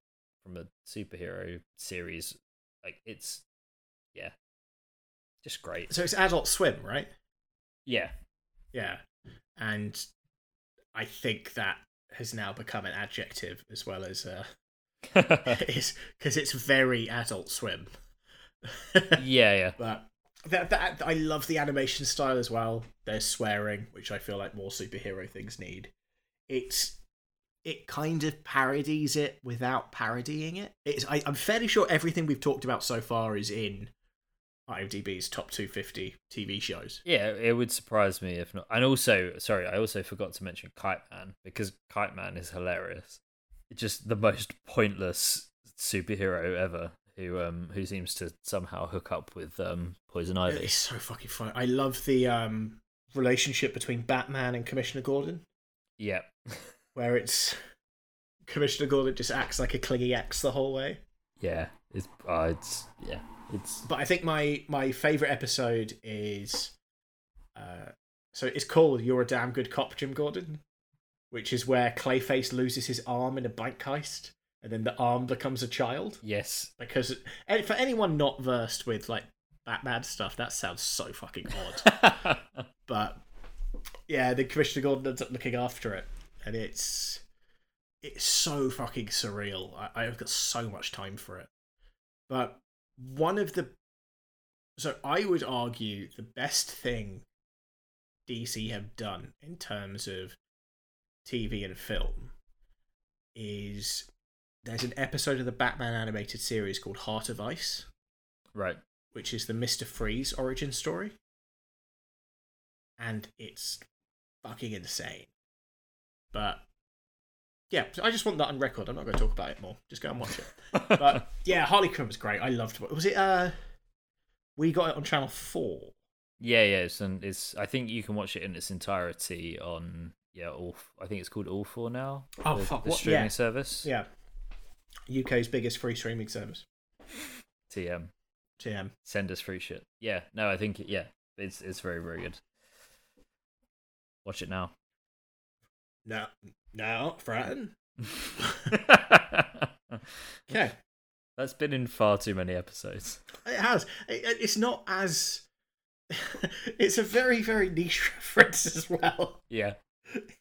from a superhero series. Like it's yeah, just great. So it's Adult Swim, right? Yeah, Yeah. And I think that has now become an adjective as well as uh is because it's very Adult Swim. yeah, yeah, But that, that I love the animation style as well. There's swearing, which I feel like more superhero things need. It's it kind of parodies it without parodying it. It's I, I'm fairly sure everything we've talked about so far is in IMDb's top 250 TV shows. yeah. It would surprise me if not. And also, sorry, I also forgot to mention Kite Man because Kite Man is hilarious. Just the most pointless superhero ever. Who um who seems to somehow hook up with um Poison Ivy. It's so fucking fun. I love the um relationship between Batman and Commissioner Gordon. Yeah, where it's Commissioner Gordon just acts like a clingy ex the whole way. yeah. It's uh, it's yeah. It's But I think my my favorite episode is, uh, so it's called "You're a Damn Good Cop, Jim Gordon," which is where Clayface loses his arm in a bank heist, and then the arm becomes a child. yes. Because for anyone not versed with like Batman stuff, that sounds so fucking odd. but yeah, the Commissioner Gordon ends up looking after it, and it's it's so fucking surreal. I, I've got so much time for it. But one of the so I would argue the best thing DC have done in terms of TV and film is there's an episode of the Batman animated series called Heart of Ice right. which is the Mister Freeze origin story, and it's fucking insane. But yeah, I just want that on record. I'm not going to talk about it more. Just go and watch it. But yeah, Harley Quinn was great. I loved it. Was it? Uh, we got it on Channel Four. Yeah, yeah, it's, and it's. I think you can watch it in its entirety on yeah, all. I think it's called All Four now. Oh, the, fuck, the what- streaming yeah. service. Yeah, UK's biggest free streaming service. TM. TM. Send us free shit. Yeah, no, I think yeah, it's it's very very good. Watch it now. No, no, Fratton. Okay, That's been in far too many episodes. it has. It, it's not as. it's a very very niche reference as well. Yeah,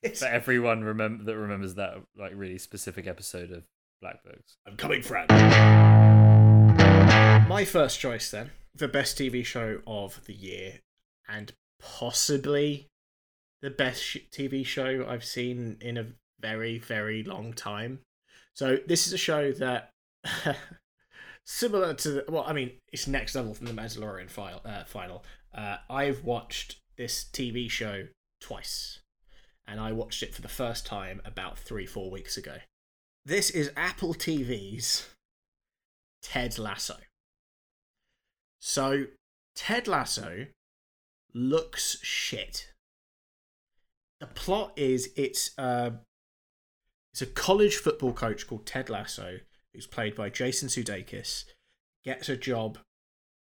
It's, for everyone remember that remembers that like really specific episode of Black Books. I'm coming, Fran. My first choice, then, the best TV show of the year, and possibly the best TV show I've seen in a very, very long time. So, this is a show that, similar to, the, well, I mean, it's next level from the Mandalorian file, uh, final. Uh, I've watched this TV show twice, and I watched it for the first time about three, four weeks ago. This is Apple TV's Ted Lasso. So, Ted Lasso looks shit. The plot is it's uh, it's a college football coach called Ted Lasso, who's played by Jason Sudeikis, gets a job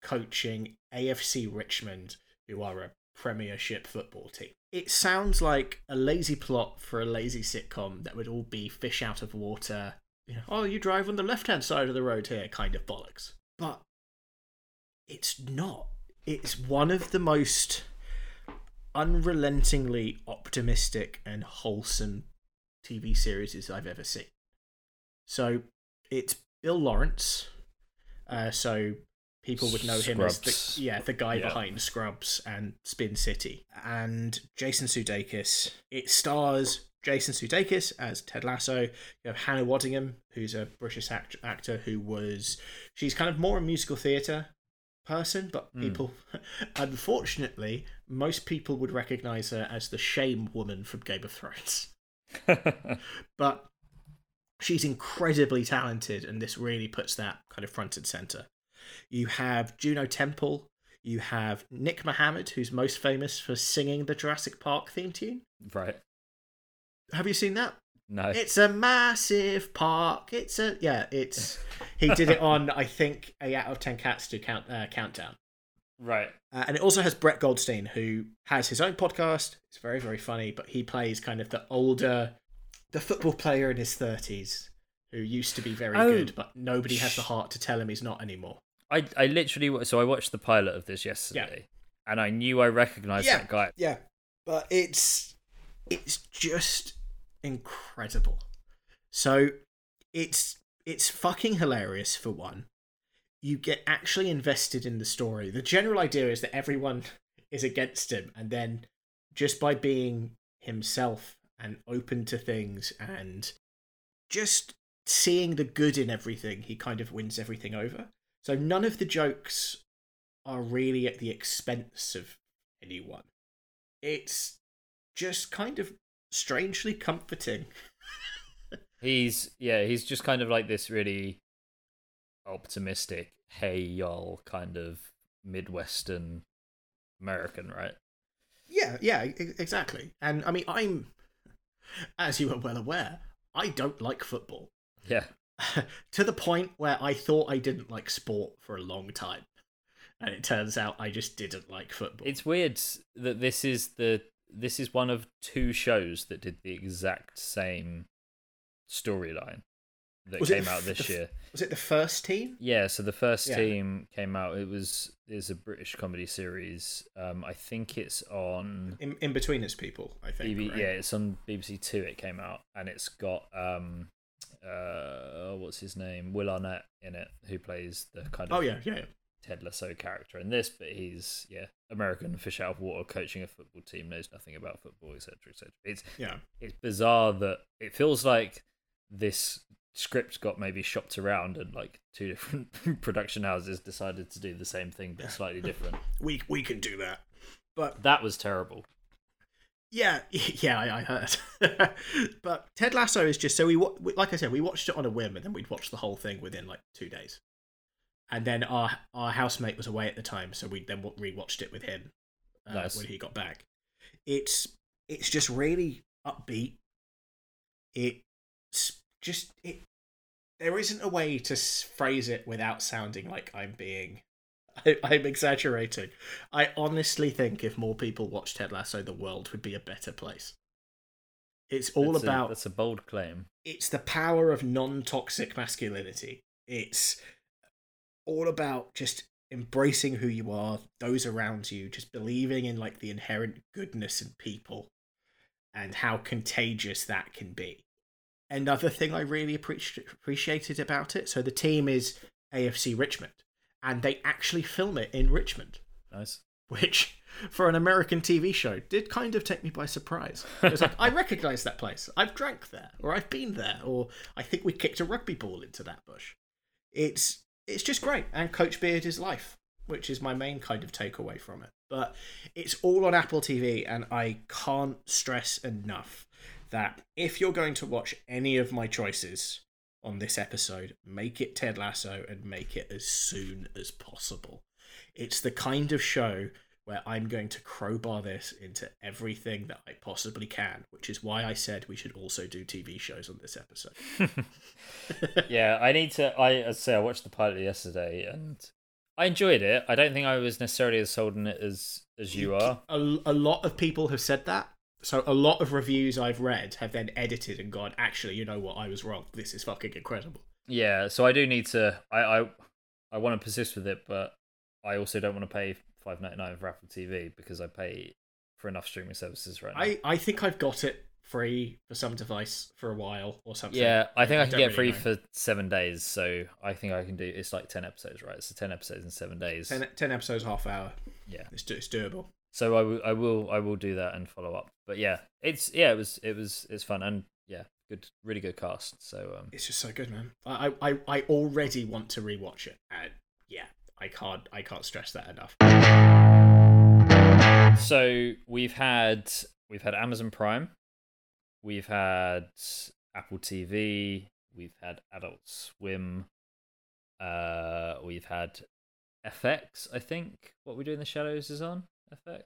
coaching AFC Richmond, who are a Premiership football team. It sounds like a lazy plot for a lazy sitcom that would all be fish out of water. You know, oh, you drive on the left hand side of the road here, kind of bollocks. But it's not. It's one of the most unrelentingly optimistic and wholesome TV series I've ever seen. So it's Bill Lawrence. Uh, so people would know him as the yeah the guy Yeah. behind Scrubs and Spin City and Jason Sudeikis. It stars Jason Sudeikis as Ted Lasso. You have Hannah Waddingham, who's a British act- actor who was she's kind of more a musical theatre person, but Hmm. people unfortunately most people would recognise her as the shame woman from Game of Thrones but she's incredibly talented, and this really puts that kind of front and center. You have Juno Temple. You have Nick Mohammed, who's most famous for singing the Jurassic Park theme tune. right. Have you seen that? No. It's a massive park. It's a yeah. It's he did it on I think a out of ten cats to count uh, countdown. right. Uh, and it also has Brett Goldstein, who has his own podcast. It's very, very funny, but he plays kind of the older, the football player in his 30s who used to be very Oh. good, but nobody has the heart to tell him he's not anymore. I I literally so I watched the pilot of this yesterday, and I knew I recognized Yeah. that guy. Yeah, but it's it's just incredible. So it's it's fucking hilarious for one. You get actually invested in the story. The general idea is that everyone is against him, and then just by being himself and open to things and just seeing the good in everything, he kind of wins everything over. So none of the jokes are really at the expense of anyone. It's just kind of strangely comforting. He's yeah, he's just kind of like this really optimistic, hey y'all kind of Midwestern American, right? Yeah, yeah, exactly. And I mean, I'm, as you are well aware, I don't like football. Yeah. to the point where I thought I didn't like sport for a long time, and it turns out I just didn't like football. It's weird that this is the this is one of two shows that did the exact same storyline that Was came the out this the year. Was it the first team? Yeah, so the first Yeah. team came out. It was is a British comedy series. Um, I think it's on In, in between its people, I think. BB, right? yeah, it's on BBC Two. It came out, and it's got um, uh, what's his name, Will Arnett in it, who plays the kind of Oh yeah, yeah. Ted Lasso character in this, but he's yeah American fish out of water, coaching a football team, knows nothing about football, etc., etc. It's Yeah. it's bizarre that it feels like this script got maybe shopped around and like two different production houses decided to do the same thing but slightly different. We we can do that. But That was terrible. yeah, yeah, I, I heard. but Ted Lasso is just so we, we like I said, we watched it on a whim, and then we'd watched the whole thing within like two days. And then our our housemate was away at the time, so we then rewatched it with him uh, Nice. when he got back. It's it's just really upbeat. It's just it. There isn't a way to phrase it without sounding like I'm being I, I'm exaggerating. I honestly think if more people watched Ted Lasso, the world would be a better place. It's all That's a- about that's a bold claim. it's the power of non-toxic masculinity. It's all about just embracing who you are, those around you, just believing in like the inherent goodness in people and how contagious that can be. Another thing I really appreci- appreciated about it, so the team is AFC Richmond and they actually film it in Richmond Nice. which for an American TV show did kind of take me by surprise. It was like, I recognize that place. I've drank there, or I've been there, or I think we kicked a rugby ball into that bush. It's it's just great, and Coach Beard is life, which is my main kind of takeaway from it. But it's all on Apple TV, and I can't stress enough that if you're going to watch any of my choices on this episode, make it Ted Lasso and make it as soon as possible. It's the kind of show where I'm going to crowbar this into everything that I possibly can, which is why I said we should also do TV shows on this episode. yeah, I need to. I as I say I watched the pilot yesterday and I enjoyed it. I don't think I was necessarily as sold on it as as you are. A, a lot of people have said that. So a lot of reviews I've read have then edited and gone, actually, you know what, I was wrong. This is fucking incredible. Yeah, so I do need to. I I, I want to persist with it, but I also don't want to pay five ninety nine for Apple TV because I pay for enough streaming services right now. I, I think I've got it free for some device for a while or something. yeah, I think I, can get really free know. for seven days. So I think I can do. It's like ten episodes, right? So ten episodes in seven days. 10, 10 episodes, half hour. Yeah. It's, it's doable. So I will, I will, I will do that and follow up. But yeah, it's yeah, it was, it was, it's fun and yeah, good, really good cast. So um, It's just so good, man. I, I, I already want to rewatch it. I can't I can't stress that enough. so we've had we've had Amazon Prime, we've had Apple TV, we've had Adult Swim, uh, we've had FX. I think what we do in the shadows is on FX.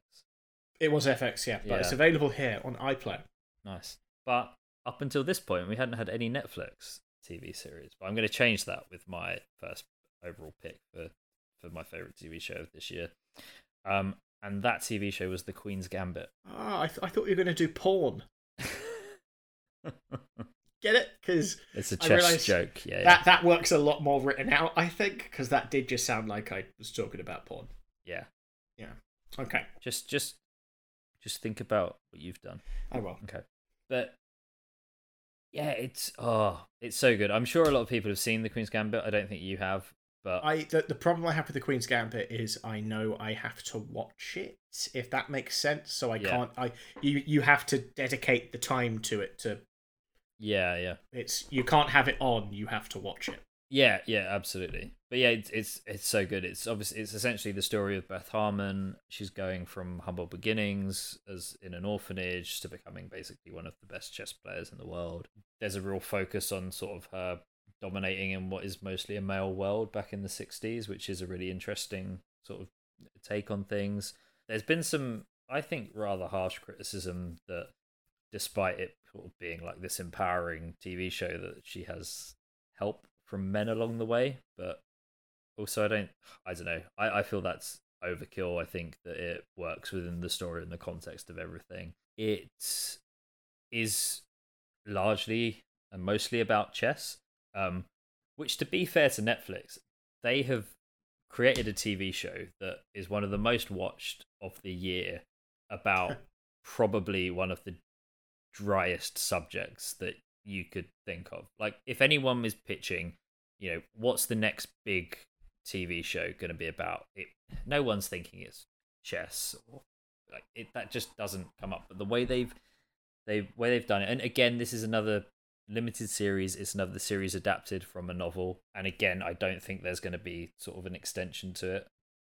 It was FX, yeah, but it's available here on iPlayer. Nice. But up until this point, we hadn't had any Netflix TV series. But I'm going to change that with my first overall pick for, for my favorite TV show of this year. Um, and that TV show was The Queen's Gambit. Ah, I, th- I thought you were going to do porn. Get it? Because it's a chess joke. Yeah, yeah. that that works a lot more written out, I think, because that did just sound like I was talking about porn. Yeah. Yeah. Okay, Just, just, just think about what you've done. I will. Okay. But yeah, it's oh, it's so good. I'm sure a lot of people have seen The Queen's Gambit. I don't think you have, but I the, the problem I have with the Queen's Gambit is I know I have to watch it if that makes sense. So I Yeah. can't. I you you have to dedicate the time to it. To yeah, yeah. it's you can't have it on. You have to watch it. Yeah, yeah, absolutely. But yeah, it's it's it's so good. It's obviously it's essentially the story of Beth Harmon. She's going from humble beginnings as in an orphanage to becoming basically one of the best chess players in the world. There's a real focus on sort of her dominating in what is mostly a male world back in the 60s, which is a really interesting sort of take on things. There's been some I think rather harsh criticism that despite it sort of being like this empowering TV show that she has help from men along the way, but also I don't I don't know. I, I feel that's overkill. I think that it works within the story and the context of everything. It is largely and mostly about chess. Um, which to be fair to Netflix, they have created a TV show that is one of the most watched of the year about probably one of the driest subjects that you could think of. Like if anyone was pitching, you know, what's the next big TV show going to be about? It no one's thinking it's chess or like it that just doesn't come up. But the way they've they way they've done it, and again, this is another limited series. It's another series adapted from a novel, and again, I don't think there's going to be sort of an extension to it.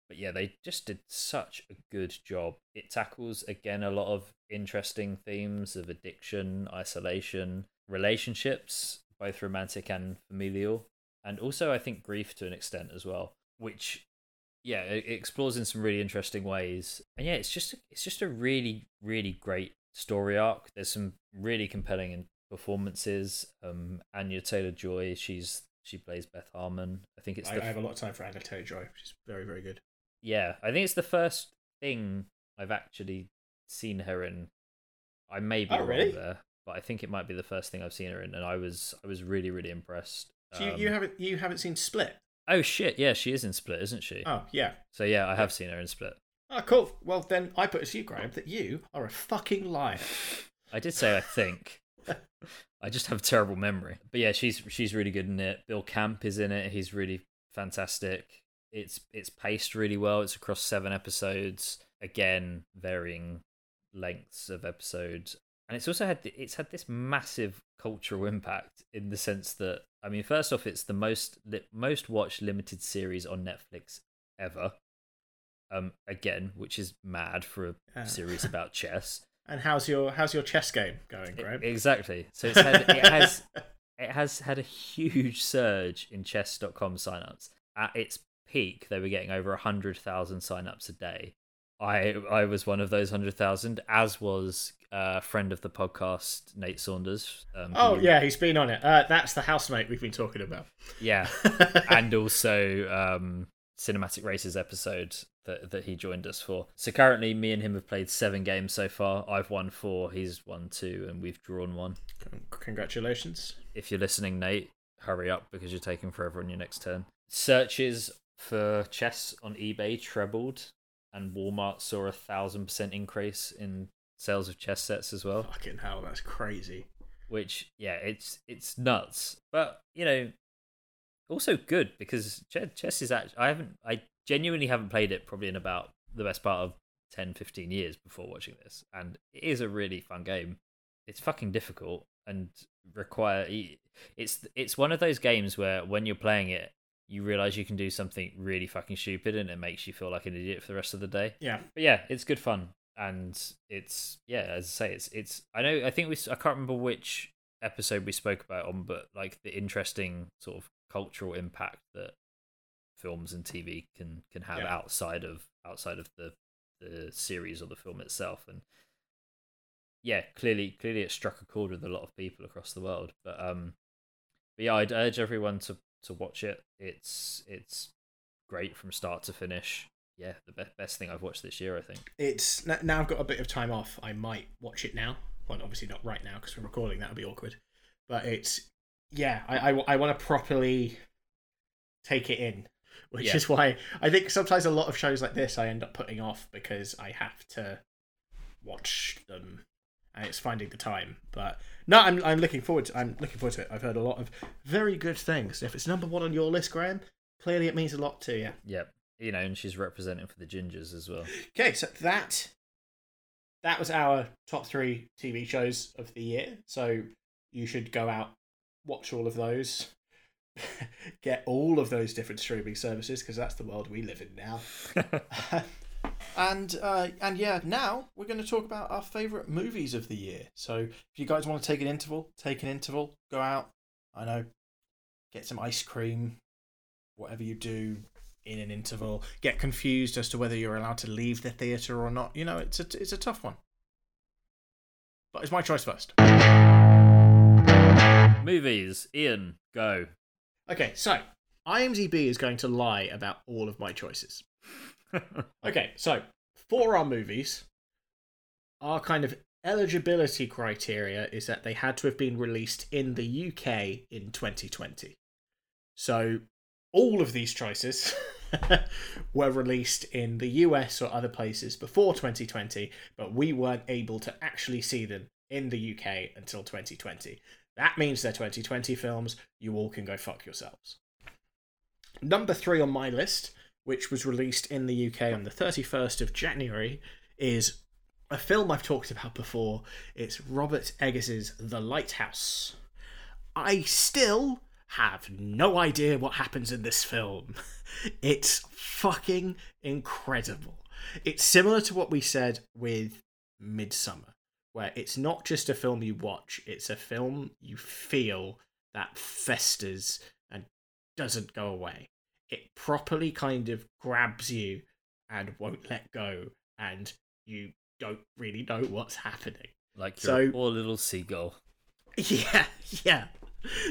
But yeah, they just did such a good job. It tackles again a lot of interesting themes of addiction, isolation, relationships, both romantic and familial, and also I think grief to an extent as well, which yeah, it explores in some really interesting ways. And yeah, it's just it's just a really really great story arc. There's some really compelling performances. Um, Anya Taylor Joy, she's she plays Beth Harmon. I think it's. I, the, I have a lot of time for Anya Taylor Joy. She's very very good. Yeah, I think it's the first thing I've actually seen her in. I may be Oh, wrong really? there, but I think it might be the first thing I've seen her in, and I was I was really really impressed. So you, Um, you haven't you haven't seen Split? Oh shit! Yeah, she is in Split, isn't she? Oh yeah. So yeah, I have seen her in Split. Oh cool. Well then I put it to you, Graham, that you are a fucking liar. I did say I think. I just have a terrible memory. But yeah, she's she's really good in it. Bill Camp is in it. He's really fantastic. It's it's paced really well. It's across seven episodes. Again, varying lengths of episodes. And it's also had it's had this massive cultural impact in the sense that I mean, first off, it's the most li- most watched limited series on Netflix ever. Um, again, which is mad for a Yeah. series about chess. And how's your how's your chess game going, Graham? Exactly. So it's had, it has it has had a huge surge in chess.com signups. At its peak, they were getting over 100,000 signups a day. I I was one of those 100,000 as was a friend of the podcast Nate Saunders. Um, oh who- yeah, he's been on it. Uh, that's the housemate we've been talking about. Yeah. and also um cinematic races episode that that he joined us for. So currently me and him have played 7 games so far. I've won 4, he's won 2 and we've drawn 1. Congratulations. if you're listening, Nate, hurry up because you're taking forever on your next turn. Searches for chess on eBay trebled, and Walmart saw a thousand percent increase in sales of chess sets as well. Fucking hell, that's crazy. Which, yeah, it's it's nuts, but you know, also good because chess is actually I haven't I genuinely haven't played it probably in about the best part of 10, 15 years before watching this, and it is a really fun game. It's fucking difficult and require it's it's one of those games where when you're playing it you realize you can do something really fucking stupid and it makes you feel like an idiot for the rest of the day Yeah. but yeah it's good fun and it's yeah as i say it's it's i know i think we I can't remember which episode we spoke about on but like the interesting sort of cultural impact that films and tv can can have Yeah. outside of outside of the the series or the film itself and yeah clearly clearly it struck a chord with a lot of people across the world but um but yeah i'd urge everyone to to watch it it's it's great from start to finish yeah the be- best thing i've watched this year i think It's now I've got a bit of time off. I might watch it now. Well, obviously not right now because we're recording. That would be awkward. But it's yeah. I I, want to properly take it in, which Yeah. is why I think sometimes a lot of shows like this I end up putting off because I have to watch them and it's finding the time. But no, I'm I'm looking forward. To, I'm looking forward to it. I've heard a lot of very good things. If it's number one on your list, Graham, clearly it means a lot to you. Yep. You know, and she's representing for the gingers as well. Okay, so that that was our top three TV shows of the year. So you should go out, watch all of those, get all of those different streaming services because that's the world we live in now. and uh, and yeah, now we're going to talk about our favorite movies of the year. So if you guys want to take an interval, take an interval, go out. I know, get some ice cream, whatever you do in an interval. Get confused as to whether you're allowed to leave the theatre or not. You know, it's a it's a tough one. But it's my choice first. Movies. Ian, go. Okay, so IMDb is going to lie about all of my choices. Okay, so for our movies, our kind of eligibility criteria is that they had to have been released in the UK in 2020. So all of these choices were released in the US or other places before 2020, but we weren't able to actually see them in the UK until 2020. That means they're 2020 films. You all can go fuck yourselves. Number three on my list, which was released in the UK on the 31st of January, is a film I've talked about before. It's Robert Eggers's The Lighthouse. I still have no idea what happens in this film. It's fucking incredible. It's similar to what we said with Midsommar, where it's not just a film you watch, it's a film you feel that festers and doesn't go away. It properly kind of grabs you and won't let go, and you don't really know what's happening. Like you're So- poor little seagull. Yeah, yeah.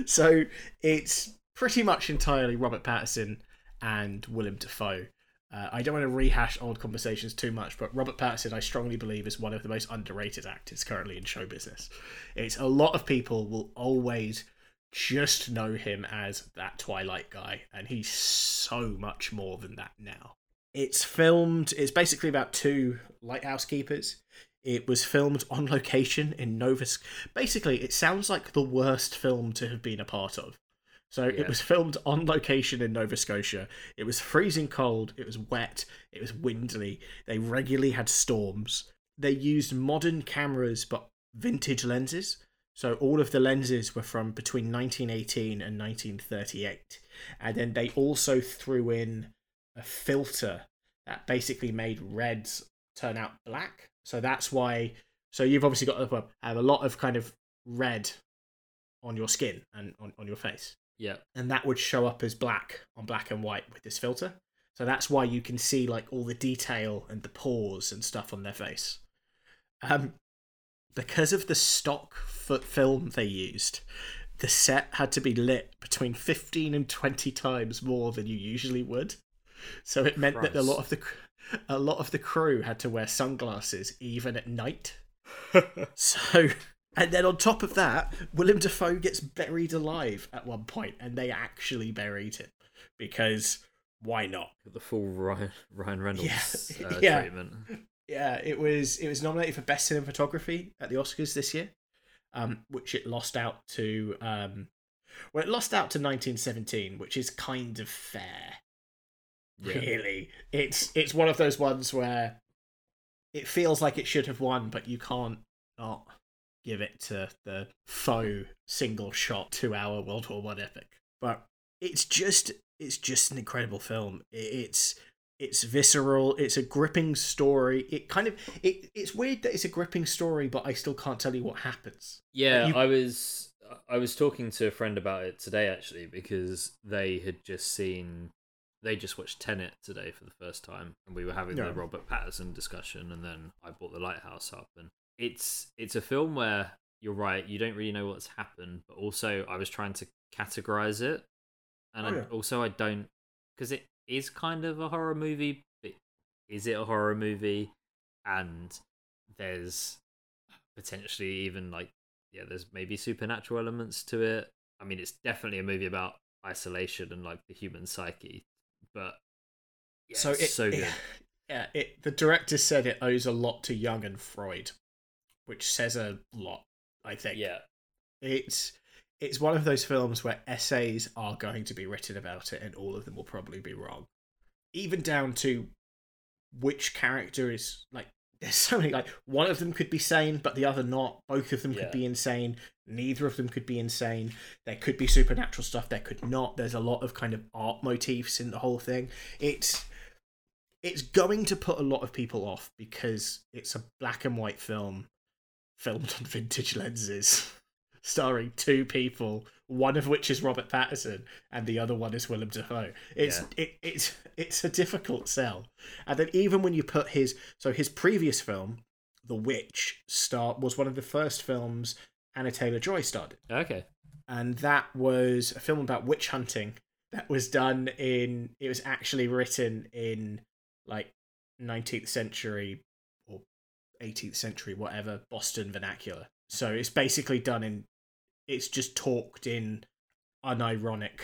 So it's pretty much entirely Robert Pattinson and Willem Dafoe. Uh, I don't want to rehash old conversations too much, but Robert Pattinson, I strongly believe, is one of the most underrated actors currently in show business. It's a lot of people will always just know him as that Twilight guy, and he's so much more than that now. It's filmed. It's basically about two lighthouse keepers. It was filmed on location in Nova. Basically, it sounds like the worst film to have been a part of. So Yeah. it was filmed on location in Nova Scotia. It was freezing cold. It was wet. It was windy. They regularly had storms. They used modern cameras but vintage lenses. So all of the lenses were from between 1918 and 1938. And then they also threw in a filter that basically made reds turn out black. So that's why. So you've obviously got have a lot of kind of red on your skin and on, on your face. Yeah. And that would show up as black on black and white with this filter. So that's why you can see like all the detail and the pores and stuff on their face. Um, because of the stock foot film they used, the set had to be lit between 15 and 20 times more than you usually would. So it meant that a lot of the a lot of the crew had to wear sunglasses even at night. so and then on top of that, Willem Dafoe gets buried alive at one point, and they actually buried him because why not? The full Ryan, Ryan Reynolds Yeah. Uh, Yeah. treatment. Yeah, it was it was nominated for best cinematography at the Oscars this year, um, which it lost out to. Um, well, it lost out to 1917, which is kind of fair. Yeah. Really, it's it's one of those ones where it feels like it should have won, but you can't not give it to the faux single shot two hour World War One epic. But it's just it's just an incredible film. It's it's visceral. It's a gripping story. It kind of it it's weird that it's a gripping story, but I still can't tell you what happens. Yeah, You- I was I was talking to a friend about it today actually because they had just seen they just watched Tenet today for the first time and we were having Yeah. the Robert Pattinson discussion and then I brought the Lighthouse up and it's it's a film where you're right, you don't really know what's happened, but also I was trying to categorize it and Oh, I, also I don't because it is kind of a horror movie, but is it a horror movie? And there's potentially even like yeah, there's maybe supernatural elements to it. I mean, it's definitely a movie about isolation and like the human psyche, but yeah, so it's it, so good. yeah, it the director said it owes a lot to Jung and Freud, which says a lot. I think. Yeah, it's it's one of those films where essays are going to be written about it and all of them will probably be wrong. Even down to which character is like there's so many like one of them could be sane but the other not. Both of them Yeah. could be insane. Neither of them could be insane. There could be supernatural stuff. There could not. There's a lot of kind of art motifs in the whole thing. It's it's going to put a lot of people off because it's a black and white film filmed on vintage lenses starring two people one of which is Robert Pattinson and the other one is Willem Dafoe it's Yeah. it, it's it's a difficult sell and then even when you put his so his previous film The Witch start was one of the first films Anya Taylor Joy started okay, and that was a film about witch hunting that was done in. It was actually written in like 19th century 18th century, whatever Boston vernacular. So it's basically done in. It's just talked in unironic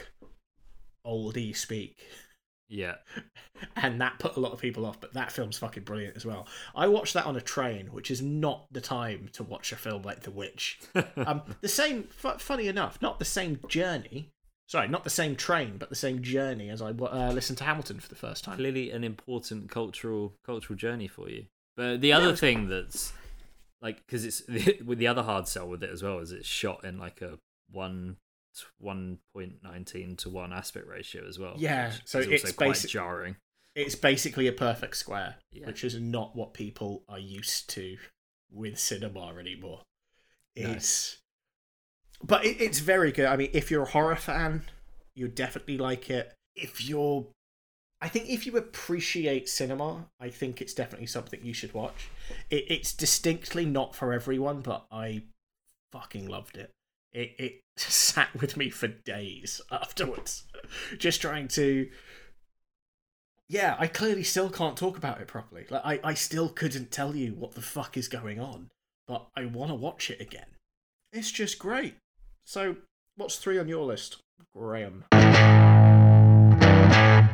oldie speak Yeah. and that put a lot of people off. But that film's fucking brilliant as well. I watched that on a train, which is not the time to watch a film like The Witch. Um, the same, fu- funny enough, not the same journey. Sorry, not the same train, but the same journey as I uh, listened to Hamilton for the first time. Clearly an important cultural cultural journey for you. But the other thing that's like because it's with the other hard sell with it as well is it's shot in like a one one point nineteen to one aspect ratio as well. Yeah, so it's also quite jarring. It's basically a perfect square, Yeah. which is not what people are used to with cinema anymore. No. It's, but it, it's very good. I mean, if you're a horror fan, you'd definitely like it. If you're, I think if you appreciate cinema, I think it's definitely something you should watch. It, it's distinctly not for everyone, but I fucking loved it. It it sat with me for days afterwards, just trying to yeah, I clearly still can't talk about it properly. Like I, I still couldn't tell you what the fuck is going on, but I want to watch it again. It's just great. So, what's three on your list, Graham?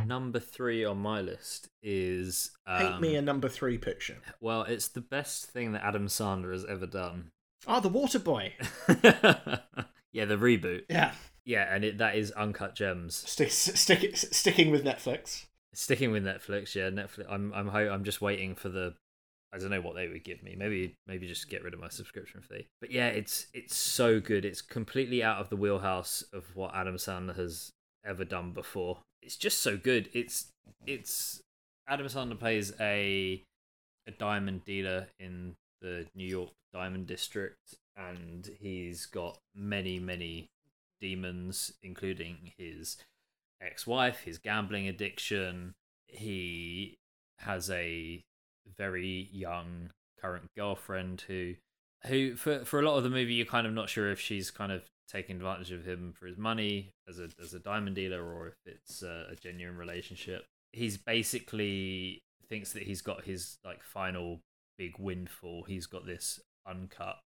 Number three on my list is um, Paint me a number three picture. well, it's the best thing that Adam Sandler has ever done. Ah, the Water Boy. yeah, the reboot. Yeah, Yeah, and it, that is Uncut Gems. stick, stick, sticking with Netflix. Sticking with Netflix, yeah, Netflix. I'm I'm ho- I'm just waiting for the. I don't know what they would give me. Maybe maybe just get rid of my subscription fee. But yeah, it's it's so good. It's completely out of the wheelhouse of what Adam Sandler has ever done before. It's just so good. It's it's Adam Sandler plays a a diamond dealer in the New York Diamond District, and he's got many many demons, including his ex-wife, his gambling addiction. He has a very young current girlfriend who who for for a lot of the movie you're kind of not sure if she's kind of taking advantage of him for his money as a as a diamond dealer or if it's a, a genuine relationship. He's basically thinks that he's got his like final big windfall. He's got this uncut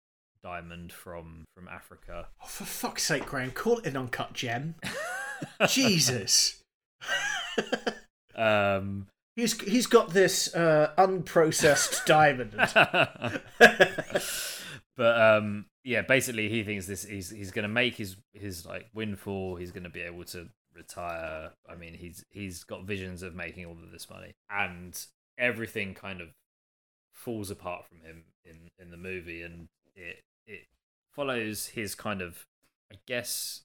diamond from from Africa. Oh, for fuck's sake, Graham, call it an uncut gem. Jesus. um he's he's got this uh, unprocessed diamond. but um yeah basically he thinks this he's he's gonna make his his like windfall. He's gonna be able to retire. I mean he's he's got visions of making all of this money and everything kind of falls apart from him in in the movie and it it follows his kind of i guess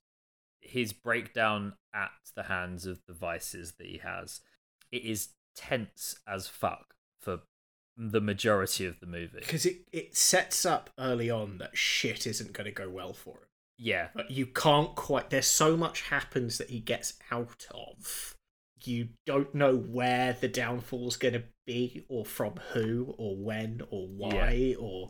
his breakdown at the hands of the vices that he has. It is tense as fuck for the majority of the movie. because it, it sets up early on that shit isn't going to go well for him. Yeah, But you can't quite. There's so much happens that he gets out of. You don't know where the downfall's going to be, or from who, or when, or why, or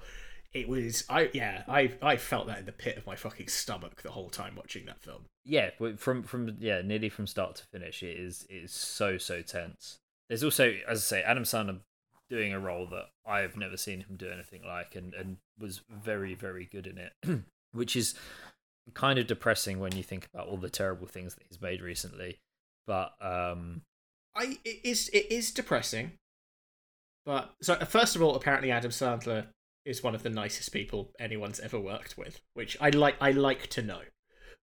it was. I yeah. I I felt that in the pit of my fucking stomach the whole time watching that film. yeah, from from yeah, nearly from start to finish, it is it is so so tense. There's also, as I say, Adam Sandler doing a role that I've never seen him do anything like, and and was very very good in it, which is kind of depressing when you think about all the terrible things that he's made recently. But um, I it is it is depressing. But so first of all, apparently Adam Sandler is one of the nicest people anyone's ever worked with, which I like I like to know.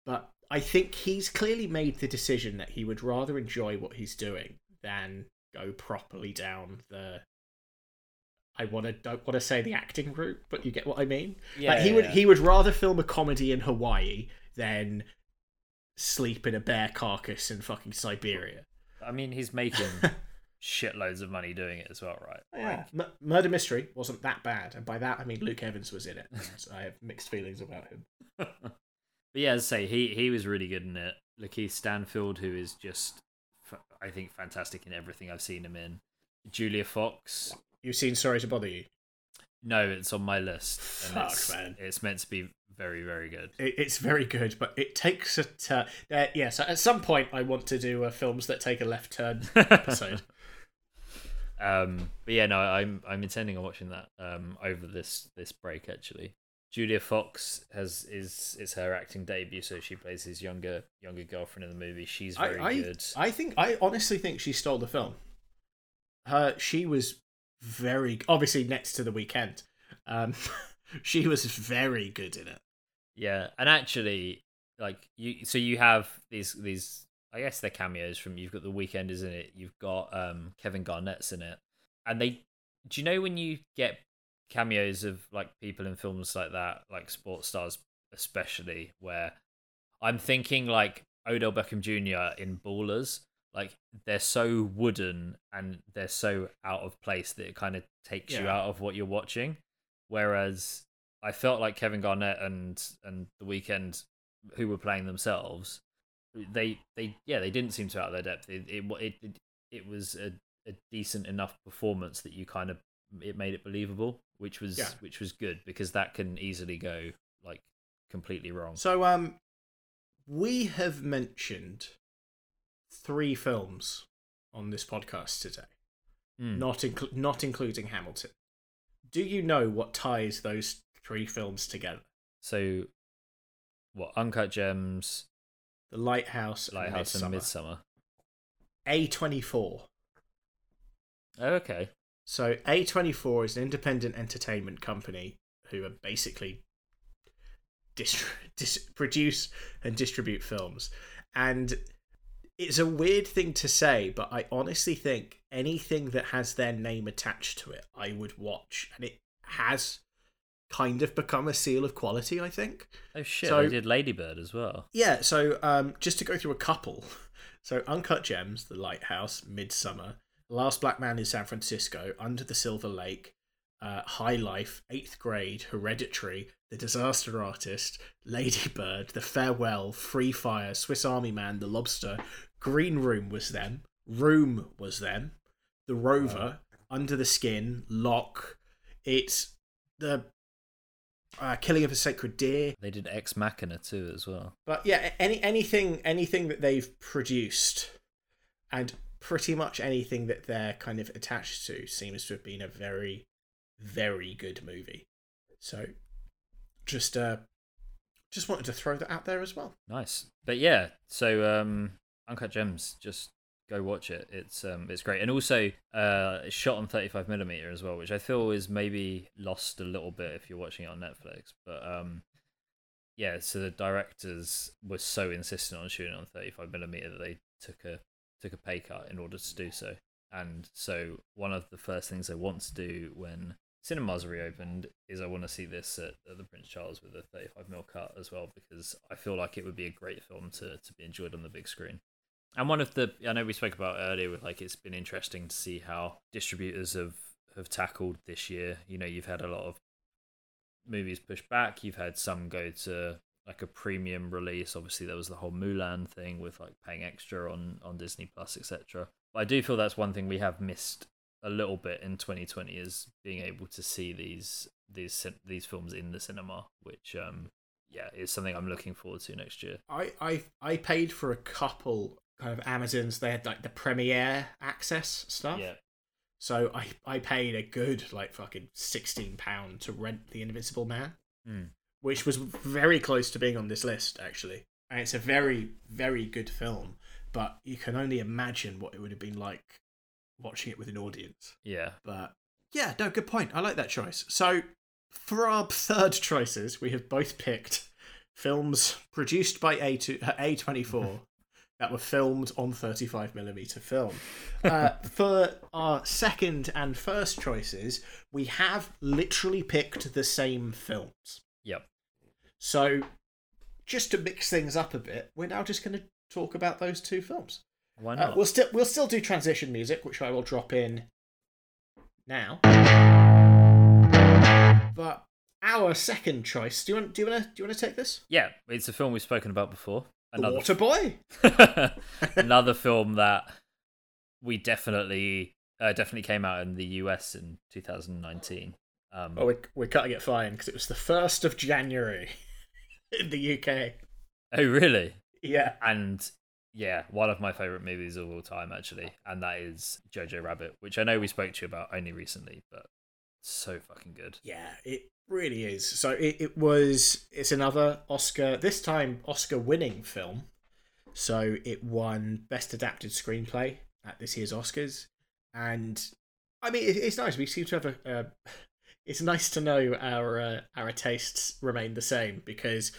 But I think he's clearly made the decision that he would rather enjoy what he's doing than go properly down the I want to don't want to say the acting route, but you get what I mean. yeah, like he yeah, would yeah. he would rather film a comedy in Hawaii than sleep in a bear carcass in fucking Siberia. I mean, he's making shitloads of money doing it as well, right? Yeah. M- Murder Mystery wasn't that bad, and by that I mean Luke Evans was in it. I have mixed feelings about him. but yeah, as I say, he he was really good in it. Lakeith Stanfield, who is just, I think, fantastic in everything I've seen him in. Julia Fox, You've seen Sorry to Bother You. No, it's on my list. Fuck, it's, man. it's meant to be very, very good. It, it's very good, but it takes a turn. Uh, yes, at some point I want to do uh, films that take a left turn episode. Um, but yeah, no, I'm I'm intending on watching that um over this this break actually. Julia Fox has is it's her acting debut, so she plays his younger younger girlfriend in the movie. She's very I, I, good. I think I honestly think she stole the film. Her she was very obviously next to the Weeknd. Um, she was very good in it. Yeah, and actually, like you, so you have these these. I guess they're cameos from. You've got the Weekenders in it. You've got um Kevin Garnett's in it, and they. Do you know when you get cameos of like people in films like that, like sports stars, especially, where I'm thinking like Odell Beckham Jr. in Ballers. Like they're so wooden and they're so out of place that it kind of takes you out of what you're watching. Whereas I felt like Kevin Garnett and and the Weeknd who were playing themselves, they they yeah they didn't seem to out of their depth. It it it it, it was a, a decent enough performance that you kind of it made it believable, which was Yeah. which was good because that can easily go like completely wrong. So um, we have mentioned three films on this podcast today, Mm. not inclu- not including Hamilton. Do you know what ties those three films together? So, what Uncut Gems, The Lighthouse, Lighthouse, and Midsommar. A twenty four. Oh, okay. So A24 is an independent entertainment company who are basically distri- dis- produce and distribute films. And it's a weird thing to say, but I honestly think anything that has their name attached to it, I would watch. And it has kind of become a seal of quality, I think. Oh shit! So- they did Ladybird as well. Yeah, so um, just to go through a couple. So Uncut Gems, The Lighthouse, Midsommar, Last Black Man in San Francisco, Under the Silver Lake, uh, High Life, Eighth Grade, Hereditary, The Disaster Artist, Lady Bird, The Farewell, Free Fire, Swiss Army Man, The Lobster, Green Room was them, Room was them, The Rover, Under the Skin, Lock. It's the uh, Killing of a Sacred Deer. They did Ex Machina too as well. But yeah, any anything anything that they've produced, and pretty much anything that they're kind of attached to seems to have been a very, very good movie. So, just uh, just wanted to throw that out there as well. Nice. But yeah, so um Uncut Gems, just go watch it. It's um it's great. And also uh it's shot on 35 millimeter as well, which I feel is maybe lost a little bit if you're watching it on Netflix. But um yeah, so the directors were so insistent on shooting on 35 millimeter that they took a took a pay cut in order to do so. And so one of the first things they want to do when cinemas reopened is I want to see this at, at the Prince Charles with a 35 mil cut as well because I feel like it would be a great film to to be enjoyed on the big screen. And one of the I know we spoke about earlier with like it's been interesting to see how distributors have have tackled this year. You know, you've had a lot of movies pushed back. You've had some go to like a premium release. Obviously, there was the whole Mulan thing with like paying extra on on Disney Plus, etc. But I do feel that's one thing we have missed a little bit in 2020 is being able to see these these these films in the cinema, which um yeah is something I'm looking forward to next year. I I I paid for a couple kind of Amazons. They had like the premiere access stuff. Yeah, So I I paid a good like fucking sixteen pound to rent the Invisible Man. Hmm. which was very close to being on this list actually. And it's a very very good film, but you can only imagine what it would have been like watching it with an audience. yeah. But yeah, no, good point. I like that choice. So for our third choices, we have both picked films produced by A A twenty four that were filmed on thirty five millimeter film. Uh, for our second and first choices, we have literally picked the same films. Yep. So just to mix things up a bit, we're now just going to talk about those two films. Why Uh, we'll still we'll still do transition music, which I will drop in now. But our second choice. Do you want? Do you want to? Do you want to take this? yeah, it's a film we've spoken about before. The Another Boy. another film that we definitely uh, definitely came out in the US in 2019. Um, Oh, we're, we're cutting it fine because it was the 1st of January in the UK. oh, really? Yeah. And yeah, one of my favorite movies of all time, actually, and that is Jojo Rabbit, which I know we spoke to you about only recently, but so fucking good. Yeah, it really is. So it, it was, it's another Oscar, this time Oscar winning film. So it won Best Adapted Screenplay at this year's Oscars. And I mean, it, it's nice. We seem to have a. It's nice to know our uh, our tastes remain the same because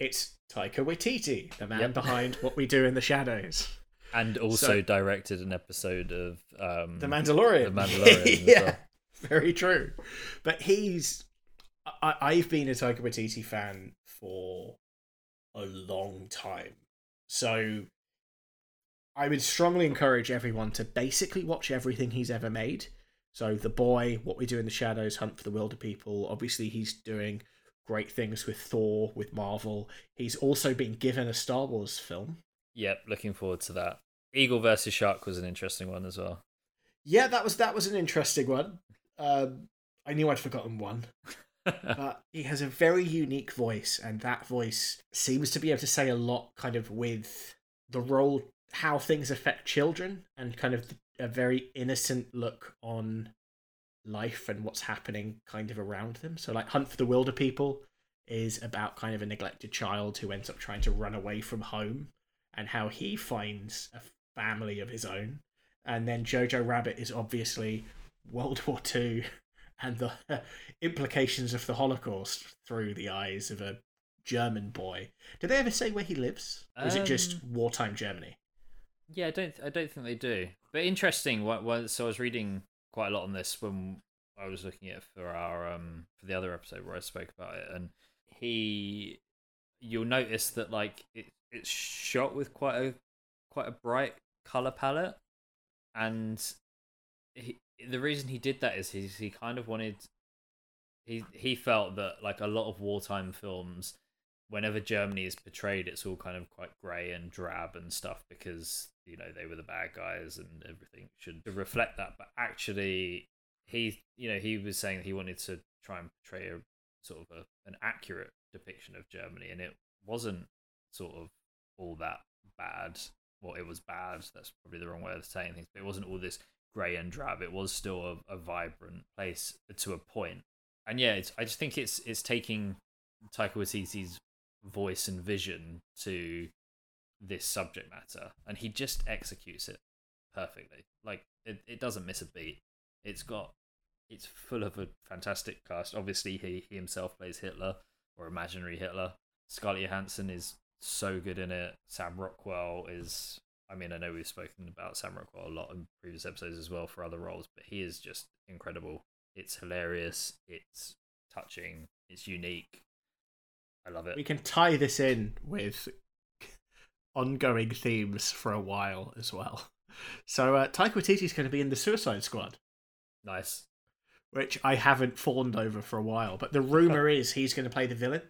it's Taika Waititi, the man Yep. behind What We Do in the Shadows. And also So- directed an episode of um, The Mandalorian. The Mandalorian yeah, well. very true. But he's. I, I've been a Taika Waititi fan for a long time. So I would strongly encourage everyone to basically watch everything he's ever made. So The Boy, What We Do in the Shadows, Hunt for the Wilderpeople. Obviously, he's doing great things with Thor, with Marvel. He's also been given a Star Wars film. Yep, looking forward to that. Eagle versus Shark was an interesting one as well. Yeah, that was that was an interesting one. Um, I knew I'd forgotten one. but he has a very unique voice, and that voice seems to be able to say a lot, kind of with the role, how things affect children, and kind of a very innocent look on life and what's happening, kind of around them. So, like Hunt for the Wilderpeople is about kind of a neglected child who ends up trying to run away from home, and how he finds a family of his own. And then Jojo Rabbit is obviously World War Two and the implications of the Holocaust through the eyes of a German boy. Do they ever say where he lives? Or is it just Um, wartime Germany? Yeah, I don't. I don't think they do. But interesting. What, so I was reading quite a lot on this when I was looking at it for our um for the other episode where I spoke about it, and he, you'll notice that like it it's shot with quite a quite a bright color palette, and he the reason he did that is he he kind of wanted he he felt that like a lot of wartime films whenever Germany is portrayed, it's all kind of quite grey and drab and stuff because you know they were the bad guys and everything should reflect that. But actually, he you know he was saying he wanted to try and portray a sort of a, an accurate depiction of Germany, and it wasn't sort of all that bad. Well, it was bad. That's probably the wrong way of saying things, but it wasn't all this grey and drab. It was still a, a vibrant place to a point. And yeah, I just think it's it's taking Taika Waititi's voice and vision to this subject matter and he just executes it perfectly. Like it, it doesn't miss a beat. It's got it's full of a fantastic cast. Obviously he, he himself plays hitler or imaginary hitler. Scarlett johansson is so good in it. Sam rockwell is i mean i know we've spoken about sam rockwell a lot in previous episodes as well for other roles but he is just incredible. It's hilarious. It's touching. It's unique. I love it. We can tie this in with ongoing themes for a while as well. So uh, Taika Waititi is going to be in the Suicide Squad, nice which I haven't fawned over for a while. But the rumor is he's going to play the villain.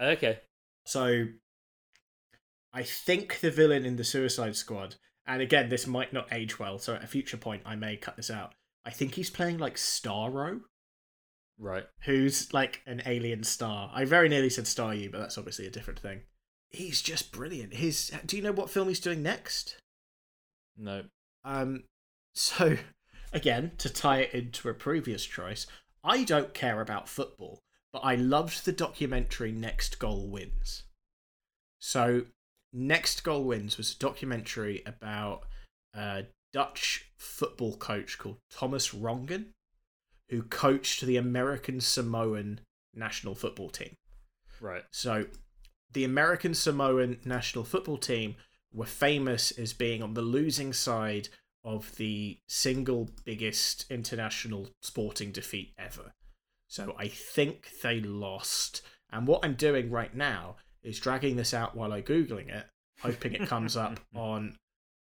okay So I think the villain in the Suicide Squad, and again, this might not age well, so at a future point I may cut this out. I think he's playing like Starro, right who's like an alien star. I very nearly said Star You, but that's obviously a different thing. He's just brilliant. His do you know what film he's doing next? no Um, so again, to tie it into a previous choice, I don't care about football, but I loved the documentary Next Goal Wins. So, Next Goal Wins was a documentary about a Dutch football coach called Thomas Rongen, who coached the American Samoan national football team. right So, the American Samoan national football team were famous as being on the losing side of the single biggest international sporting defeat ever. So, I think they lost. And what I'm doing right now is dragging this out while I'm Googling it, hoping it comes up on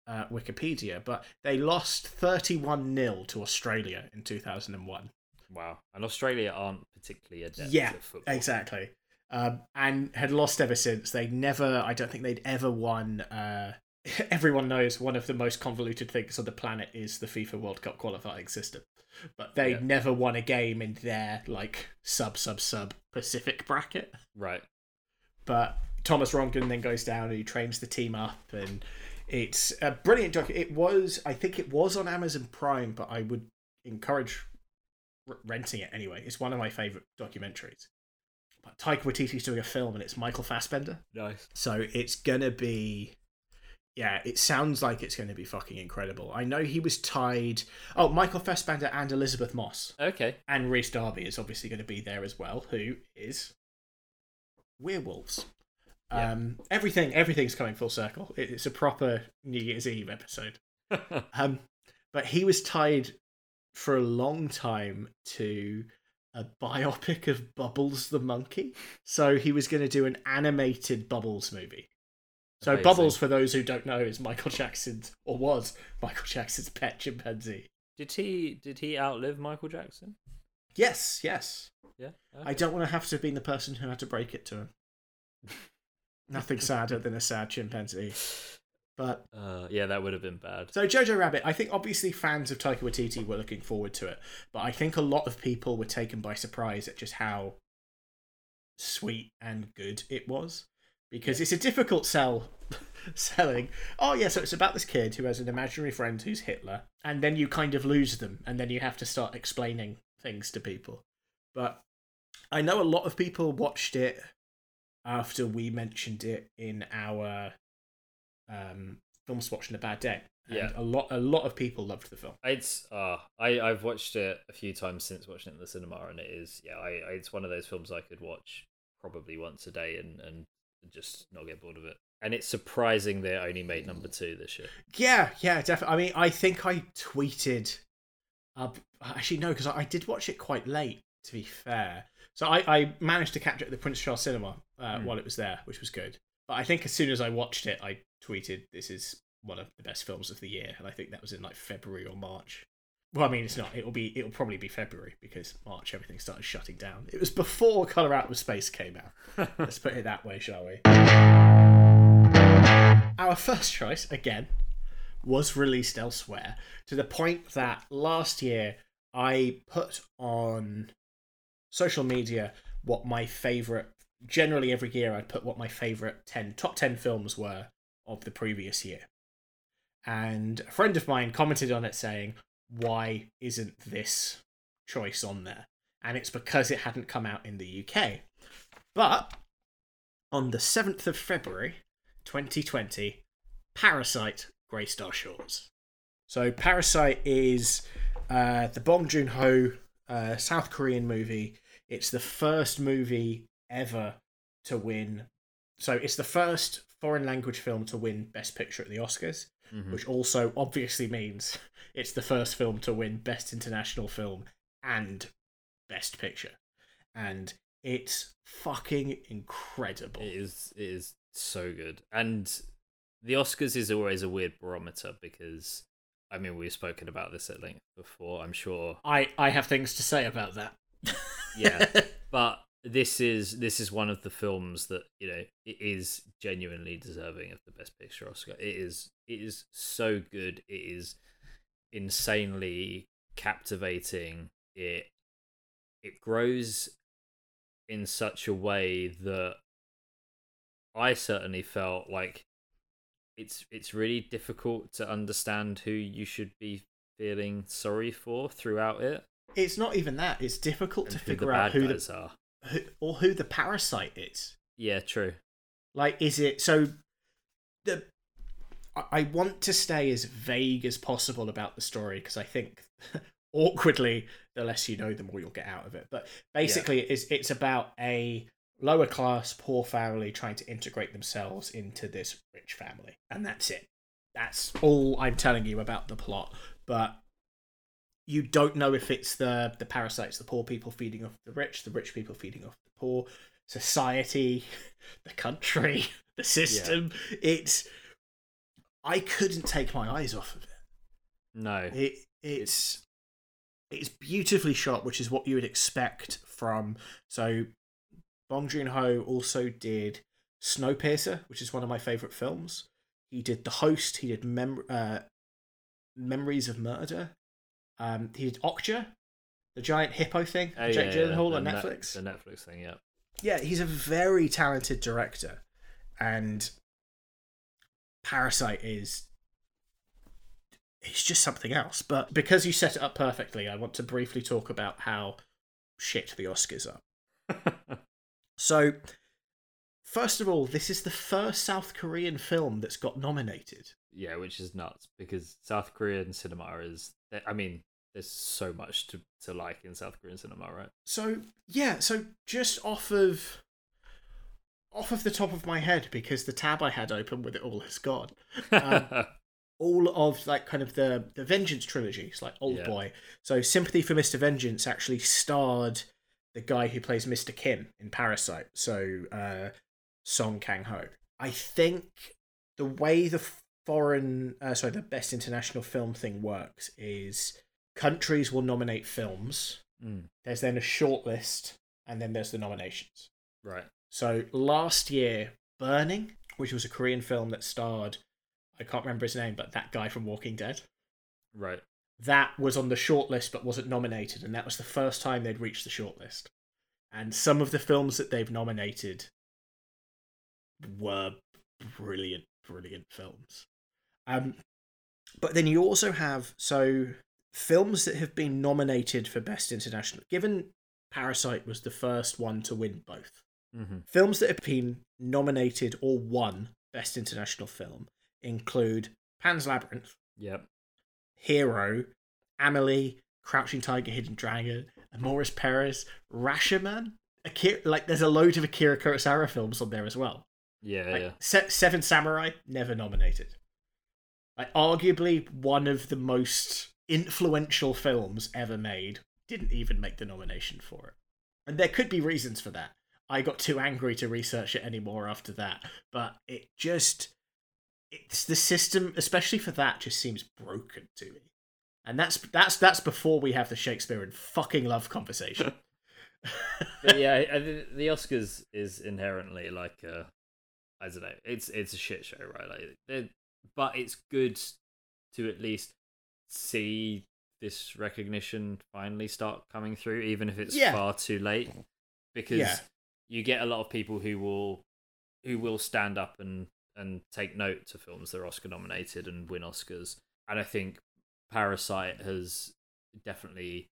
uh, Wikipedia. But they lost 31 0 to Australia in 2001. Wow. And Australia aren't particularly adept Yeah, at football. Exactly. Um, and had lost ever since. They'd never, I don't think they'd ever won uh, everyone knows one of the most convoluted things on the planet is the FIFA World Cup qualifying system. But they Yeah. never won a game in their like sub sub sub Pacific bracket. Right. But Thomas Rongen then goes down and he trains the team up and it's a brilliant doc. It was I think it was on Amazon Prime, but I would encourage r- renting it anyway. It's one of my favorite documentaries. Taika Waititi's doing a film and it's Michael Fassbender. Nice. So it's gonna be, yeah. It sounds like it's gonna be fucking incredible. I know he was tied. Oh, Michael Fassbender and Elisabeth Moss Okay. and Rhys Darby is obviously going to be there as well. Who is werewolves? Yeah. Um, everything, everything's coming full circle. It- It's a proper New Year's Eve episode. Um, but he was tied for a long time to a biopic of Bubbles the monkey. So he was going to do an animated Bubbles movie. So Amazing. Bubbles, for those who don't know, is Michael Jackson's or was Michael Jackson's pet chimpanzee. did he did he outlive Michael Jackson? Yes, yes. Yeah. I don't want to have to have been the person who had to break it to him. Nothing sadder than a sad chimpanzee. But Uh, yeah, that would have been bad. so Jojo Rabbit, I think obviously fans of Taika Waititi were looking forward to it, but I think a lot of people were taken by surprise at just how sweet and good it was. Because it's a difficult sell selling. Oh yeah, so it's about this kid who has an imaginary friend who's Hitler, and then you kind of lose them, and then you have to start explaining things to people. But I know a lot of people watched it after we mentioned it in our um, films watching a bad day. And Yeah. a lot a lot of people loved the film. It's uh I I've watched it a few times since watching it in the cinema, and it is yeah I, I it's one of those films I could watch probably once a day and and just not get bored of it. And it's surprising they only made number two this year. Yeah, yeah, definitely. I mean, I think I tweeted. Uh, actually, no, because I, I did watch it quite late. To be fair, so I, I managed to catch it at the Prince Charles Cinema uh, Mm. while it was there, which was good. But I think as soon as I watched it, I tweeted, "This is one of the best films of the year," and I think that was in like February or March. Well, I mean, it's not. It'll be. It'll probably be February because March everything started shutting down. It was before Color Out of Space came out. Let's put it that way, shall we? Our first choice, again, was released elsewhere to the point that last year I put on social media what my favorite generally every year I'd put what my favorite 10 top 10 films were of the previous year. And a friend of mine commented on it saying, "Why isn't this choice on there?" And it's because it hadn't come out in the UK. But on the 7th of February 2020, Parasite graced our shores. So Parasite is uh, the Bong Joon Ho uh, South Korean movie. It's the first movie ever to win. So it's the first foreign language film to win Best Picture at the Oscars, Mhm. which also obviously means it's the first film to win Best International Film and Best Picture. And it's fucking incredible. It is it is so good. And the Oscars is always a weird barometer because I mean we've spoken about this at length before, I'm sure. I, I have things to say about that. Yeah. but this is this is one of the films that, you know, it is genuinely deserving of the best picture Oscar. It is it is so good. It is insanely captivating. It it grows in such a way that I certainly felt like it's it's really difficult to understand who you should be feeling sorry for throughout it It's not even that. It's difficult and to figure bad out who guys the are. Who, or who the parasite is. Yeah, true. Like, is it so? The I- want to stay as vague as possible about the story because I think awkwardly, the less you know, the more you'll get out of it. But basically, it's it's about a lower class poor family trying to integrate themselves into this rich family, and that's it. That's all I'm telling you about the plot. But you don't know if it's the the parasites, the poor people feeding off the rich, the rich people feeding off the poor, society, the country, the system. It's I couldn't take my eyes off of it. No. It it's it's beautifully shot, which is what you would expect from. So, Bong Joon Ho also did Snowpiercer, which is one of my favorite films. He did The Host. He did Mem- uh, Memories of Murder. Um, he did Okja, the giant hippo thing. Oh, Jake yeah, yeah, Gyllenhaal the on Net- Netflix. the Netflix thing, yeah. yeah, he's a very talented director, and Parasite is it's just something else. But because you set it up perfectly, I want to briefly talk about how shit the Oscars are. So, first of all, this is the first South Korean film that's got nominated. yeah, which is nuts because South Korean cinema is. I mean, there's so much to to like in South Korean cinema, right? So yeah, so just off of off of the top of my head, because the tab I had open with it all has gone. Um, all of like kind of the the Vengeance trilogy, it's like Old Yeah. Boy. So Sympathy for Mr. Vengeance actually starred the guy who plays Mr. Kim in Parasite. So uh, Song Kang Ho. I think the way the foreign, uh, sorry, the best international film thing works is countries will nominate films. Mm, There's then a shortlist, and then there's the nominations. right. So last year, Burning, which was a Korean film that starred, I can't remember his name, but that guy from Walking Dead, Right. that was on the shortlist but wasn't nominated, and that was the first time they'd reached the shortlist. And some of the films that they've nominated were brilliant, brilliant films. Um, but then you also have so films that have been nominated for best international. Given Parasite was the first one to win both, hmm Films that have been nominated or won Best International Film include Pan's Labyrinth, Yep. Hero, Amelie, Crouching Tiger, Hidden Dragon, Amores Perros, Rashomon. Akira, like, there's a load of Akira Kurosawa films on there as well. Yeah. Like, yeah. Se- Seven Samurai, never nominated. Like, arguably one of the most influential films ever made, didn't even make the nomination for it. And there could be reasons for that. I got too angry to research it anymore after that, but it just. It's the system, especially for that, just seems broken to me. And that's that's that's before we have the Shakespeare and fucking love conversation. yeah, I, I, the Oscars is inherently like a, I don't know, it's it's a shit show, right? Like, they're- but it's good to at least see this recognition finally start coming through, even if it's Yeah. far too late, because Yeah. you get a lot of people who will who will stand up and and take note to films that are Oscar nominated and win Oscars, and I think Parasite has definitely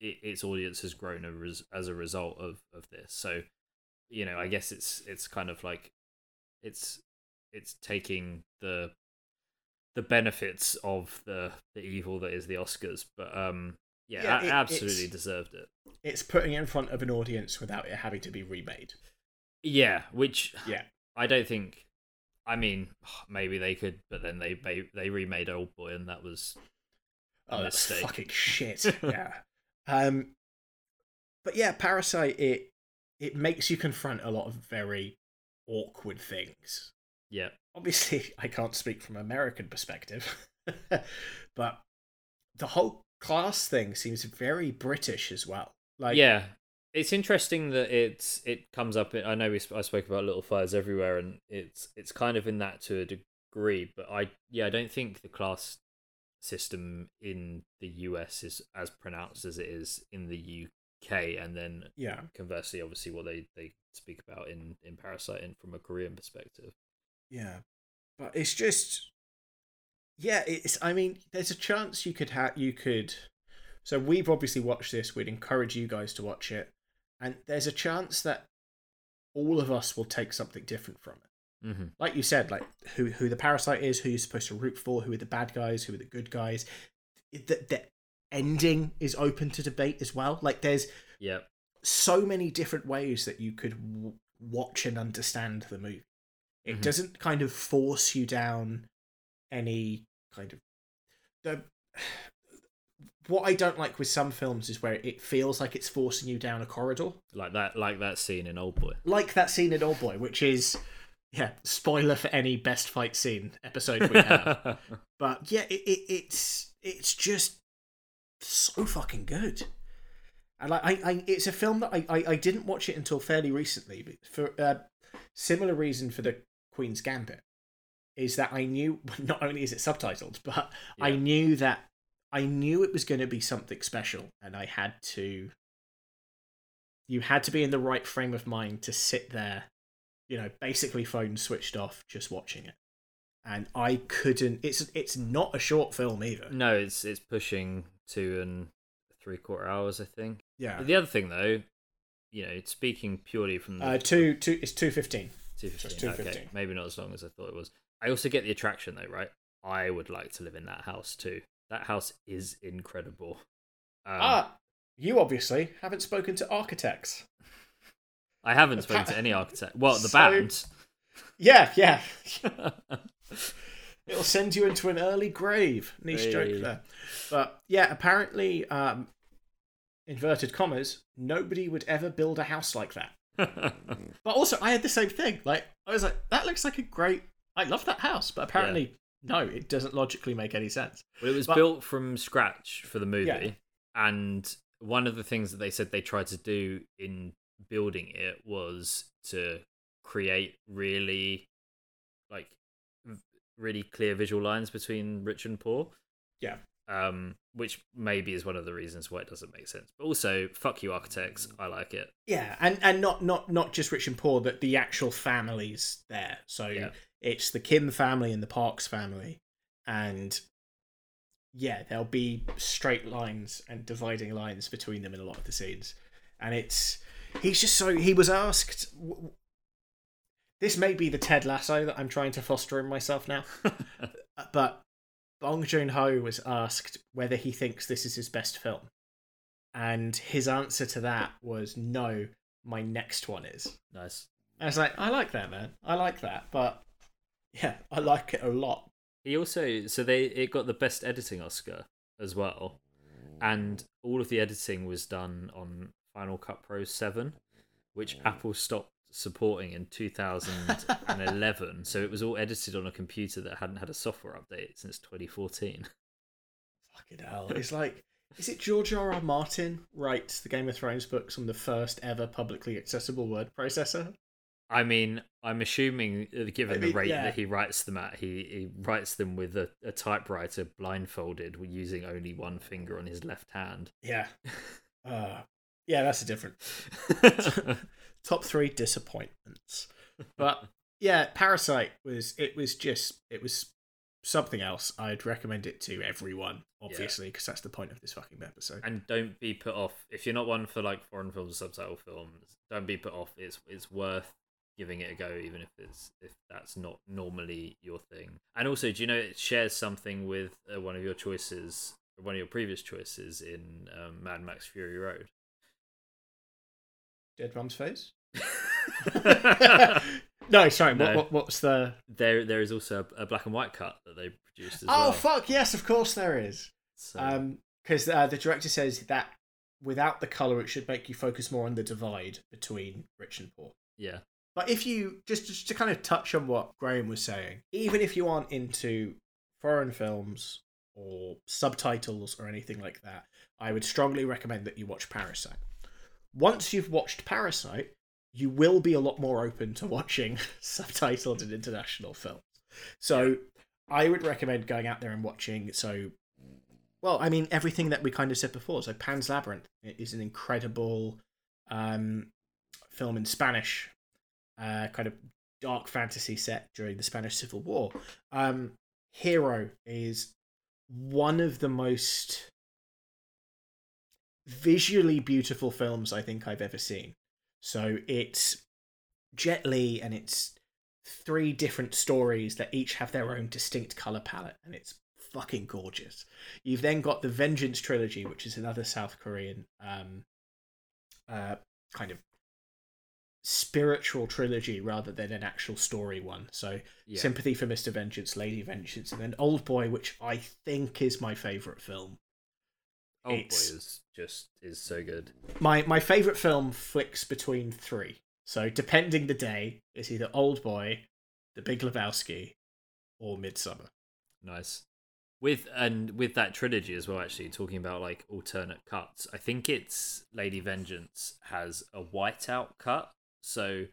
it, its audience has grown a res- as a result of of this. So, you know, I guess it's it's kind of like it's it's taking the the benefits of the the evil that is the Oscars, but um, yeah, Yeah, it- absolutely deserved it. it's putting it in front of an audience without it having to be remade. Yeah, which Yeah. I don't think. I mean, maybe they could, but then they they, they remade Old Boy, and that was Oh, that's mistake. fucking shit. yeah. Um, but yeah, Parasite it it makes you confront a lot of very awkward things. Yeah, Obviously, I can't speak from American perspective, but the whole class thing seems very British as well. Like, yeah. It's interesting that it's it comes up. I know we sp- I spoke about Little Fires Everywhere, and it's it's kind of in that to a degree. But I yeah, I don't think the class system in the US is as pronounced as it is in the UK, and then yeah, conversely, obviously, what they they speak about in in Parasite and from a Korean perspective. Yeah. But it's just, yeah. It's. I mean, there's a chance you could have. You could. So we've obviously watched this. We'd encourage you guys to watch it, and there's a chance that all of us will take something different from it. Mm-hmm. Like you said, like who who the parasite is, who you're supposed to root for, who are the bad guys, who are the good guys. The, the ending is open to debate as well. Like there's Yeah, so many different ways that you could w- watch and understand the movie. It Mhm. doesn't kind of force you down any kind of the. What I don't like with some films is where it feels like it's forcing you down a corridor, like that like that scene in Old Boy. like that scene in Old Boy, which is, yeah, spoiler for any best fight scene episode we have. but yeah, it, it, it's it's just so fucking good. And like, I, I, it's a film that I, I, I didn't watch it until fairly recently, but for uh, similar reason for the Queen's Gambit. is that I knew not only is it subtitled, but I knew that I knew it was going to be something special, and I had to. You had to be in the right frame of mind to sit there, you know, basically phone switched off, just watching it, and I couldn't. It's it's not a short film either. No, it's it's pushing two and three quarter hours, I think. Yeah, The other thing, though, you know, speaking purely from the uh, two two. It's two fifteen. Two just fifteen, okay, 215. maybe not as long as I thought it was. I also get the attraction, though, right? I would like to live in that house too. That house is incredible. Um, ah, you obviously haven't spoken to architects. I haven't spoken to any architect. Well, the So- band. Yeah, yeah. It'll send you into an early grave. Niche Hey. joke there. But yeah, apparently, um, inverted commas, nobody would ever build a house like that. But also, I had the same thing. Like, I was like, that looks like a great. I love that house, but apparently, no, it doesn't logically make any sense. Well, it was But- built from scratch for the movie, Yeah. and one of the things that they said they tried to do in building it was to create really, like, v- really clear visual lines between rich and poor. Yeah. Um, which maybe is one of the reasons why it doesn't make sense. But also, fuck you, architects. I like it. Yeah, and and not not not just rich and poor, that the actual families there. So Yeah. it's the Kim family and the Parks family, and yeah, there'll be straight lines and dividing lines between them in a lot of the scenes, and it's he's just so he was asked. w- This may be the Ted Lasso that I'm trying to foster in myself now, but Bong Joon Ho was asked whether he thinks this is his best film. And his answer to that was no, my next one is. nice. I was like, I like that, man. I like that. But yeah, I like it a lot. He also so they it got the best editing Oscar as well, and all of the editing was done on Final Cut Pro Seven, which mm. Apple stopped supporting in 2011. so it was all edited on a computer that hadn't had a software update since 2014. Fucking hell. It's like, is it George R. R. Martin writes the Game of Thrones books on the first ever publicly accessible word processor? I mean, I'm assuming, uh, given the rate yeah. that he writes them at, he, he writes them with a, a typewriter blindfolded, using only one finger on his left hand. Yeah. Uh, yeah, that's a different. Top three disappointments. But yeah, Parasite was it was just it was something else. I'd recommend it to everyone, obviously, because that's the point of this fucking episode. and don't be put off if you're not one for like foreign films or subtitle films. Don't be put off. It's it's worth giving it a go, even if it's if that's not normally your thing. And also, do you know it shares something with uh, one of your choices, one of your previous choices in um, Mad Max Fury Road? Dead Mum's face. no, sorry. What, No. what what's the? There, there is also a, black and white cut that they produced as well. oh well. fuck yes, of course there is. So, Um, because uh, the director says that without the color, it should make you focus more on the divide between rich and poor. yeah, But if you just just to kind of touch on what Graham was saying, even if you aren't into foreign films or subtitles or anything like that, I would strongly recommend that you watch Parasite. Once you've watched Parasite, you will be a lot more open to watching subtitled and international films. So I would recommend going out there and watching so well, I mean everything that we kind of said before. So Pan's Labyrinth is an incredible um, film in Spanish uh, kind of dark fantasy set during the Spanish Civil War. Um, Hero is one of the most visually beautiful films I think I've ever seen. So it's Jet Li and it's three different stories that each have their own distinct color palette, and it's fucking gorgeous. You've then got the Vengeance trilogy, which is another South Korean um, uh, kind of spiritual trilogy rather than an actual story one. So yeah. Sympathy for Mr. Vengeance, Lady Vengeance, and then Old Boy, which I think is my favorite film. Oh, Old Boy is just is so good. My my favorite film flicks between three. So depending the day, it's either Old Boy, The Big Lebowski, or Midsommar. Nice. With and with that trilogy as well, actually talking about like alternate cuts. I think it's Lady Vengeance has a whiteout cut, so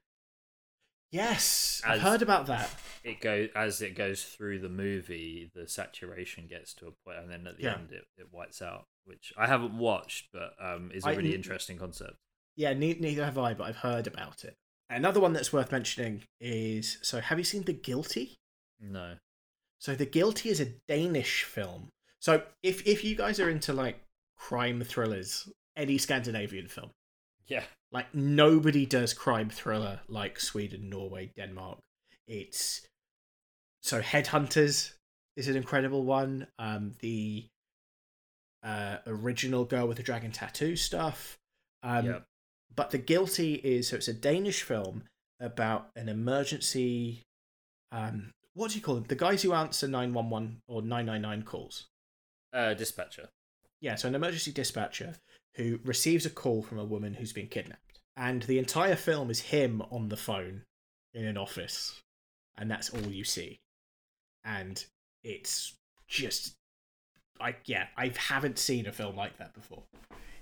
Yes, I've heard about that. it go as it goes through the movie, the saturation gets to a point, and then at the Yeah. end it, it whites out, which I haven't watched, but um, is a I- really interesting concept. Yeah, ne- neither have I, but I've heard about it. Another one that's worth mentioning is so have you seen The Guilty? No, So The Guilty is a Danish film. So if if you guys are into like crime thrillers, any Scandinavian film, yeah, like nobody does crime thriller like Sweden, Norway, Denmark. It's so Headhunters is an incredible one. Um, the uh, original Girl with the Dragon Tattoo stuff. Um, yeah, but the guilty is so it's a danish film about an emergency um what do you call them? The guys who answer 911 or 999 calls. Uh, dispatcher. yeah so an emergency dispatcher who receives a call from a woman who's been kidnapped. And the entire film is him on the phone in an office. And that's all you see. And it's just i yeah i haven't seen a film like that before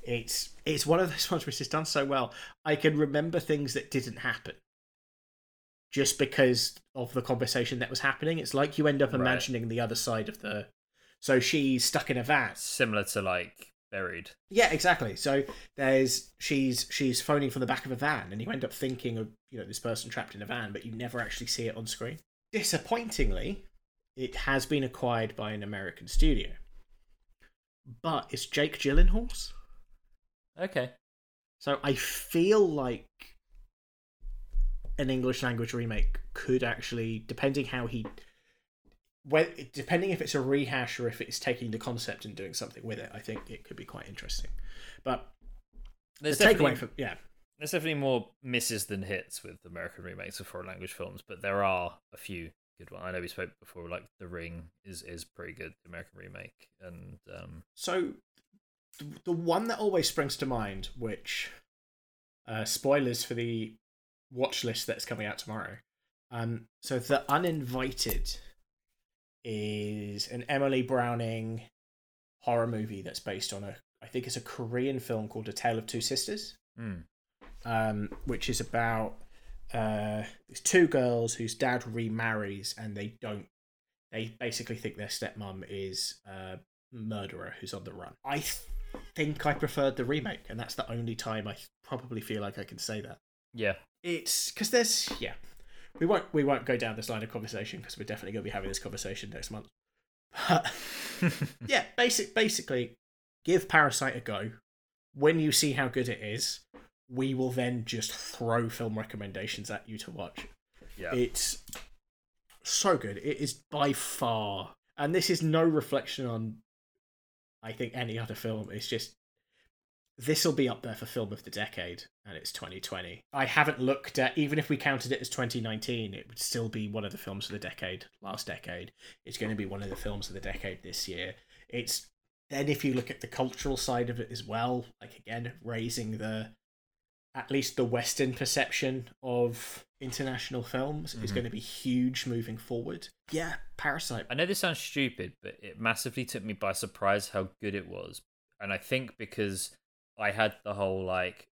it's it's one of those ones which is done so well i can remember things that didn't happen just because of the conversation that was happening it's like you end up Right. imagining the other side of the so she's stuck in a van Similar to like Buried. yeah, exactly. So there's she's she's phoning from the back of a van, and you end up thinking of you know this person trapped in a van, but you never actually see it on screen. Disappointingly, it has been acquired by an American studio, but it's Jake Gyllenhaal's. Okay. So I feel like an English language remake could actually, depending how he, well, depending if it's a rehash or if it's taking the concept and doing something with it, I think it could be quite interesting. But There's the takeaway from yeah, there's definitely more misses than hits with American remakes of foreign language films, but there are a few good ones. I know we spoke before, like The Ring is is pretty good, the American remake, and um, So, the, the one that always springs to mind, which uh, spoilers for the watch list that's coming out tomorrow. Um, so the Uninvited is an Emily Browning horror movie that's based on a, I think it's a Korean film called A Tale of Two Sisters hmm, um, which is about uh, these two girls whose dad remarries and they don't. They basically think their stepmom is a murderer who's on the run. I th- think I preferred the remake, and that's the only time I probably feel like I can say that. yeah, It's because there's yeah, we won't we won't go down this line of conversation because we're definitely going to be having this conversation next month. But yeah, basic basically, give Parasite a go. When you see how good it is, we will then just throw film recommendations at you to watch. yeah. It's so good. It is by far, and this is no reflection on, I think, any other film. It's just this will be up there for film of the decade, and it's 2020. I haven't looked at even if we counted it as 2019, it would still be one of the films of the decade. Last decade, it's going to be one of the films of the decade this year. It's then if you look at the cultural side of it as well, like again raising the at least the Western perception of international films is Mhm. going to be huge moving forward. Yeah, Parasite. I know this sounds stupid, but it massively took me by surprise how good it was. And I think because I had the whole like,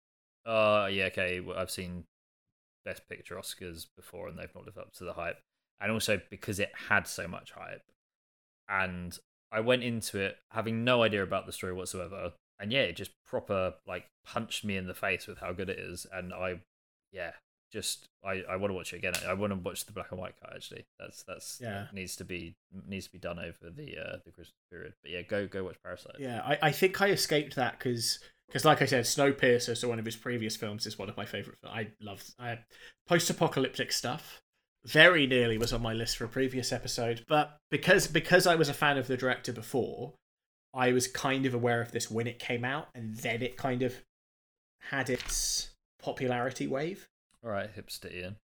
oh yeah, okay, well, I've seen Best Picture Oscars before, and they've not lived up to the hype. And also because it had so much hype, and I went into it having no idea about the story whatsoever. And yeah, it just proper like punched me in the face with how good it is, and I, yeah, just I, I want to watch it again. I want to watch the black and white cut. Actually, that's that's Yeah. needs to be needs to be done over the uh, the Christmas period. But yeah, go go watch Parasite. Yeah, I, I think I escaped that because because like I said, Snowpiercer, so one of his previous films, is one of my favorite. I love I, post-apocalyptic stuff. Very nearly was on my list for a previous episode, but because because I was a fan of the director before, I was kind of aware of this when it came out, and then it kind of had its popularity wave. All right, hipster Ian.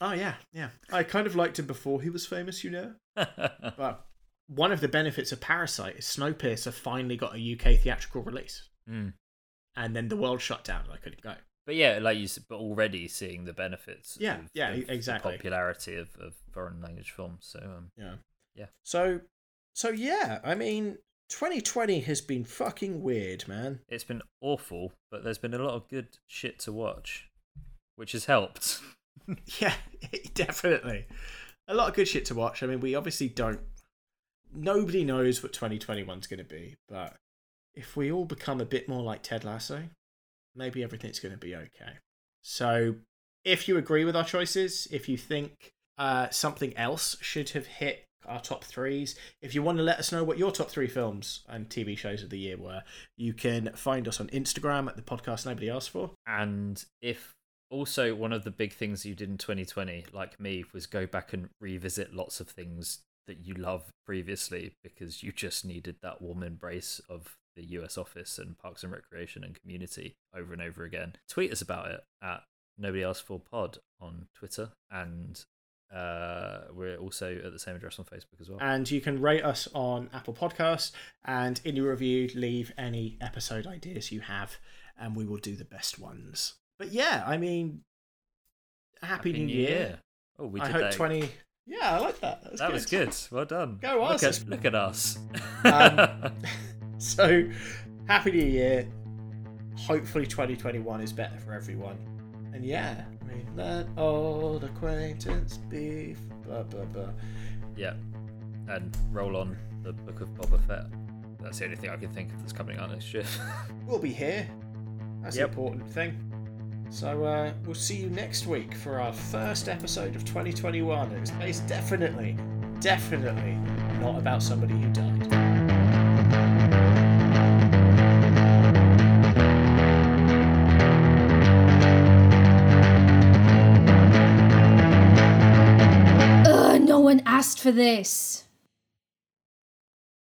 Oh yeah, yeah. I kind of liked him before he was famous, you know. But one of the benefits of Parasite is Snowpiercer finally got a UK theatrical release, Mm. and then the world shut down and I couldn't go. But yeah, like you said, but already seeing the benefits. Yeah, of, yeah, of the exactly. popularity of, of foreign language films. So um, Yeah. Yeah. So, so yeah. I mean, 2020 has been fucking weird, man. it's been awful, but there's been a lot of good shit to watch, which has helped. yeah, definitely. A lot of good shit to watch. I mean, we obviously don't. Nobody knows what 2021's going to be, but if we all become a bit more like Ted Lasso, maybe everything's going to be okay. So, if you agree with our choices, if you think uh, something else should have hit our top threes, if you want to let us know what your top three films and TV shows of the year were, you can find us on Instagram at the podcast nobody asked for. And if also one of the big things you did in 2020, like me, was go back and revisit lots of things that you loved previously because you just needed that warm embrace of the US office and Parks and Recreation and community over and over again. Tweet us about it at Nobody Asked For Pod on Twitter and uh, we're also at the same address on Facebook as well. And you can rate us on Apple Podcasts and in your review, leave any episode ideas you have, and we will do the best ones. But yeah, I mean, Happy, New, Year. Oh, we I did hope that. 20. Yeah, I like that. That was, That good. was good. Well done. Go look us. at, look at us. Um, So, Happy New Year. Hopefully, 2021 is better for everyone. And yeah, I mean, let old acquaintance be. Blah, blah, blah. yeah. And roll on the Book of Boba Fett. That's the only thing I can think of that's coming out next year. We'll be here. That's Yep. the important thing. So uh, we'll see you next week for our first episode of 2021. It's based definitely, definitely not about somebody who died. For this.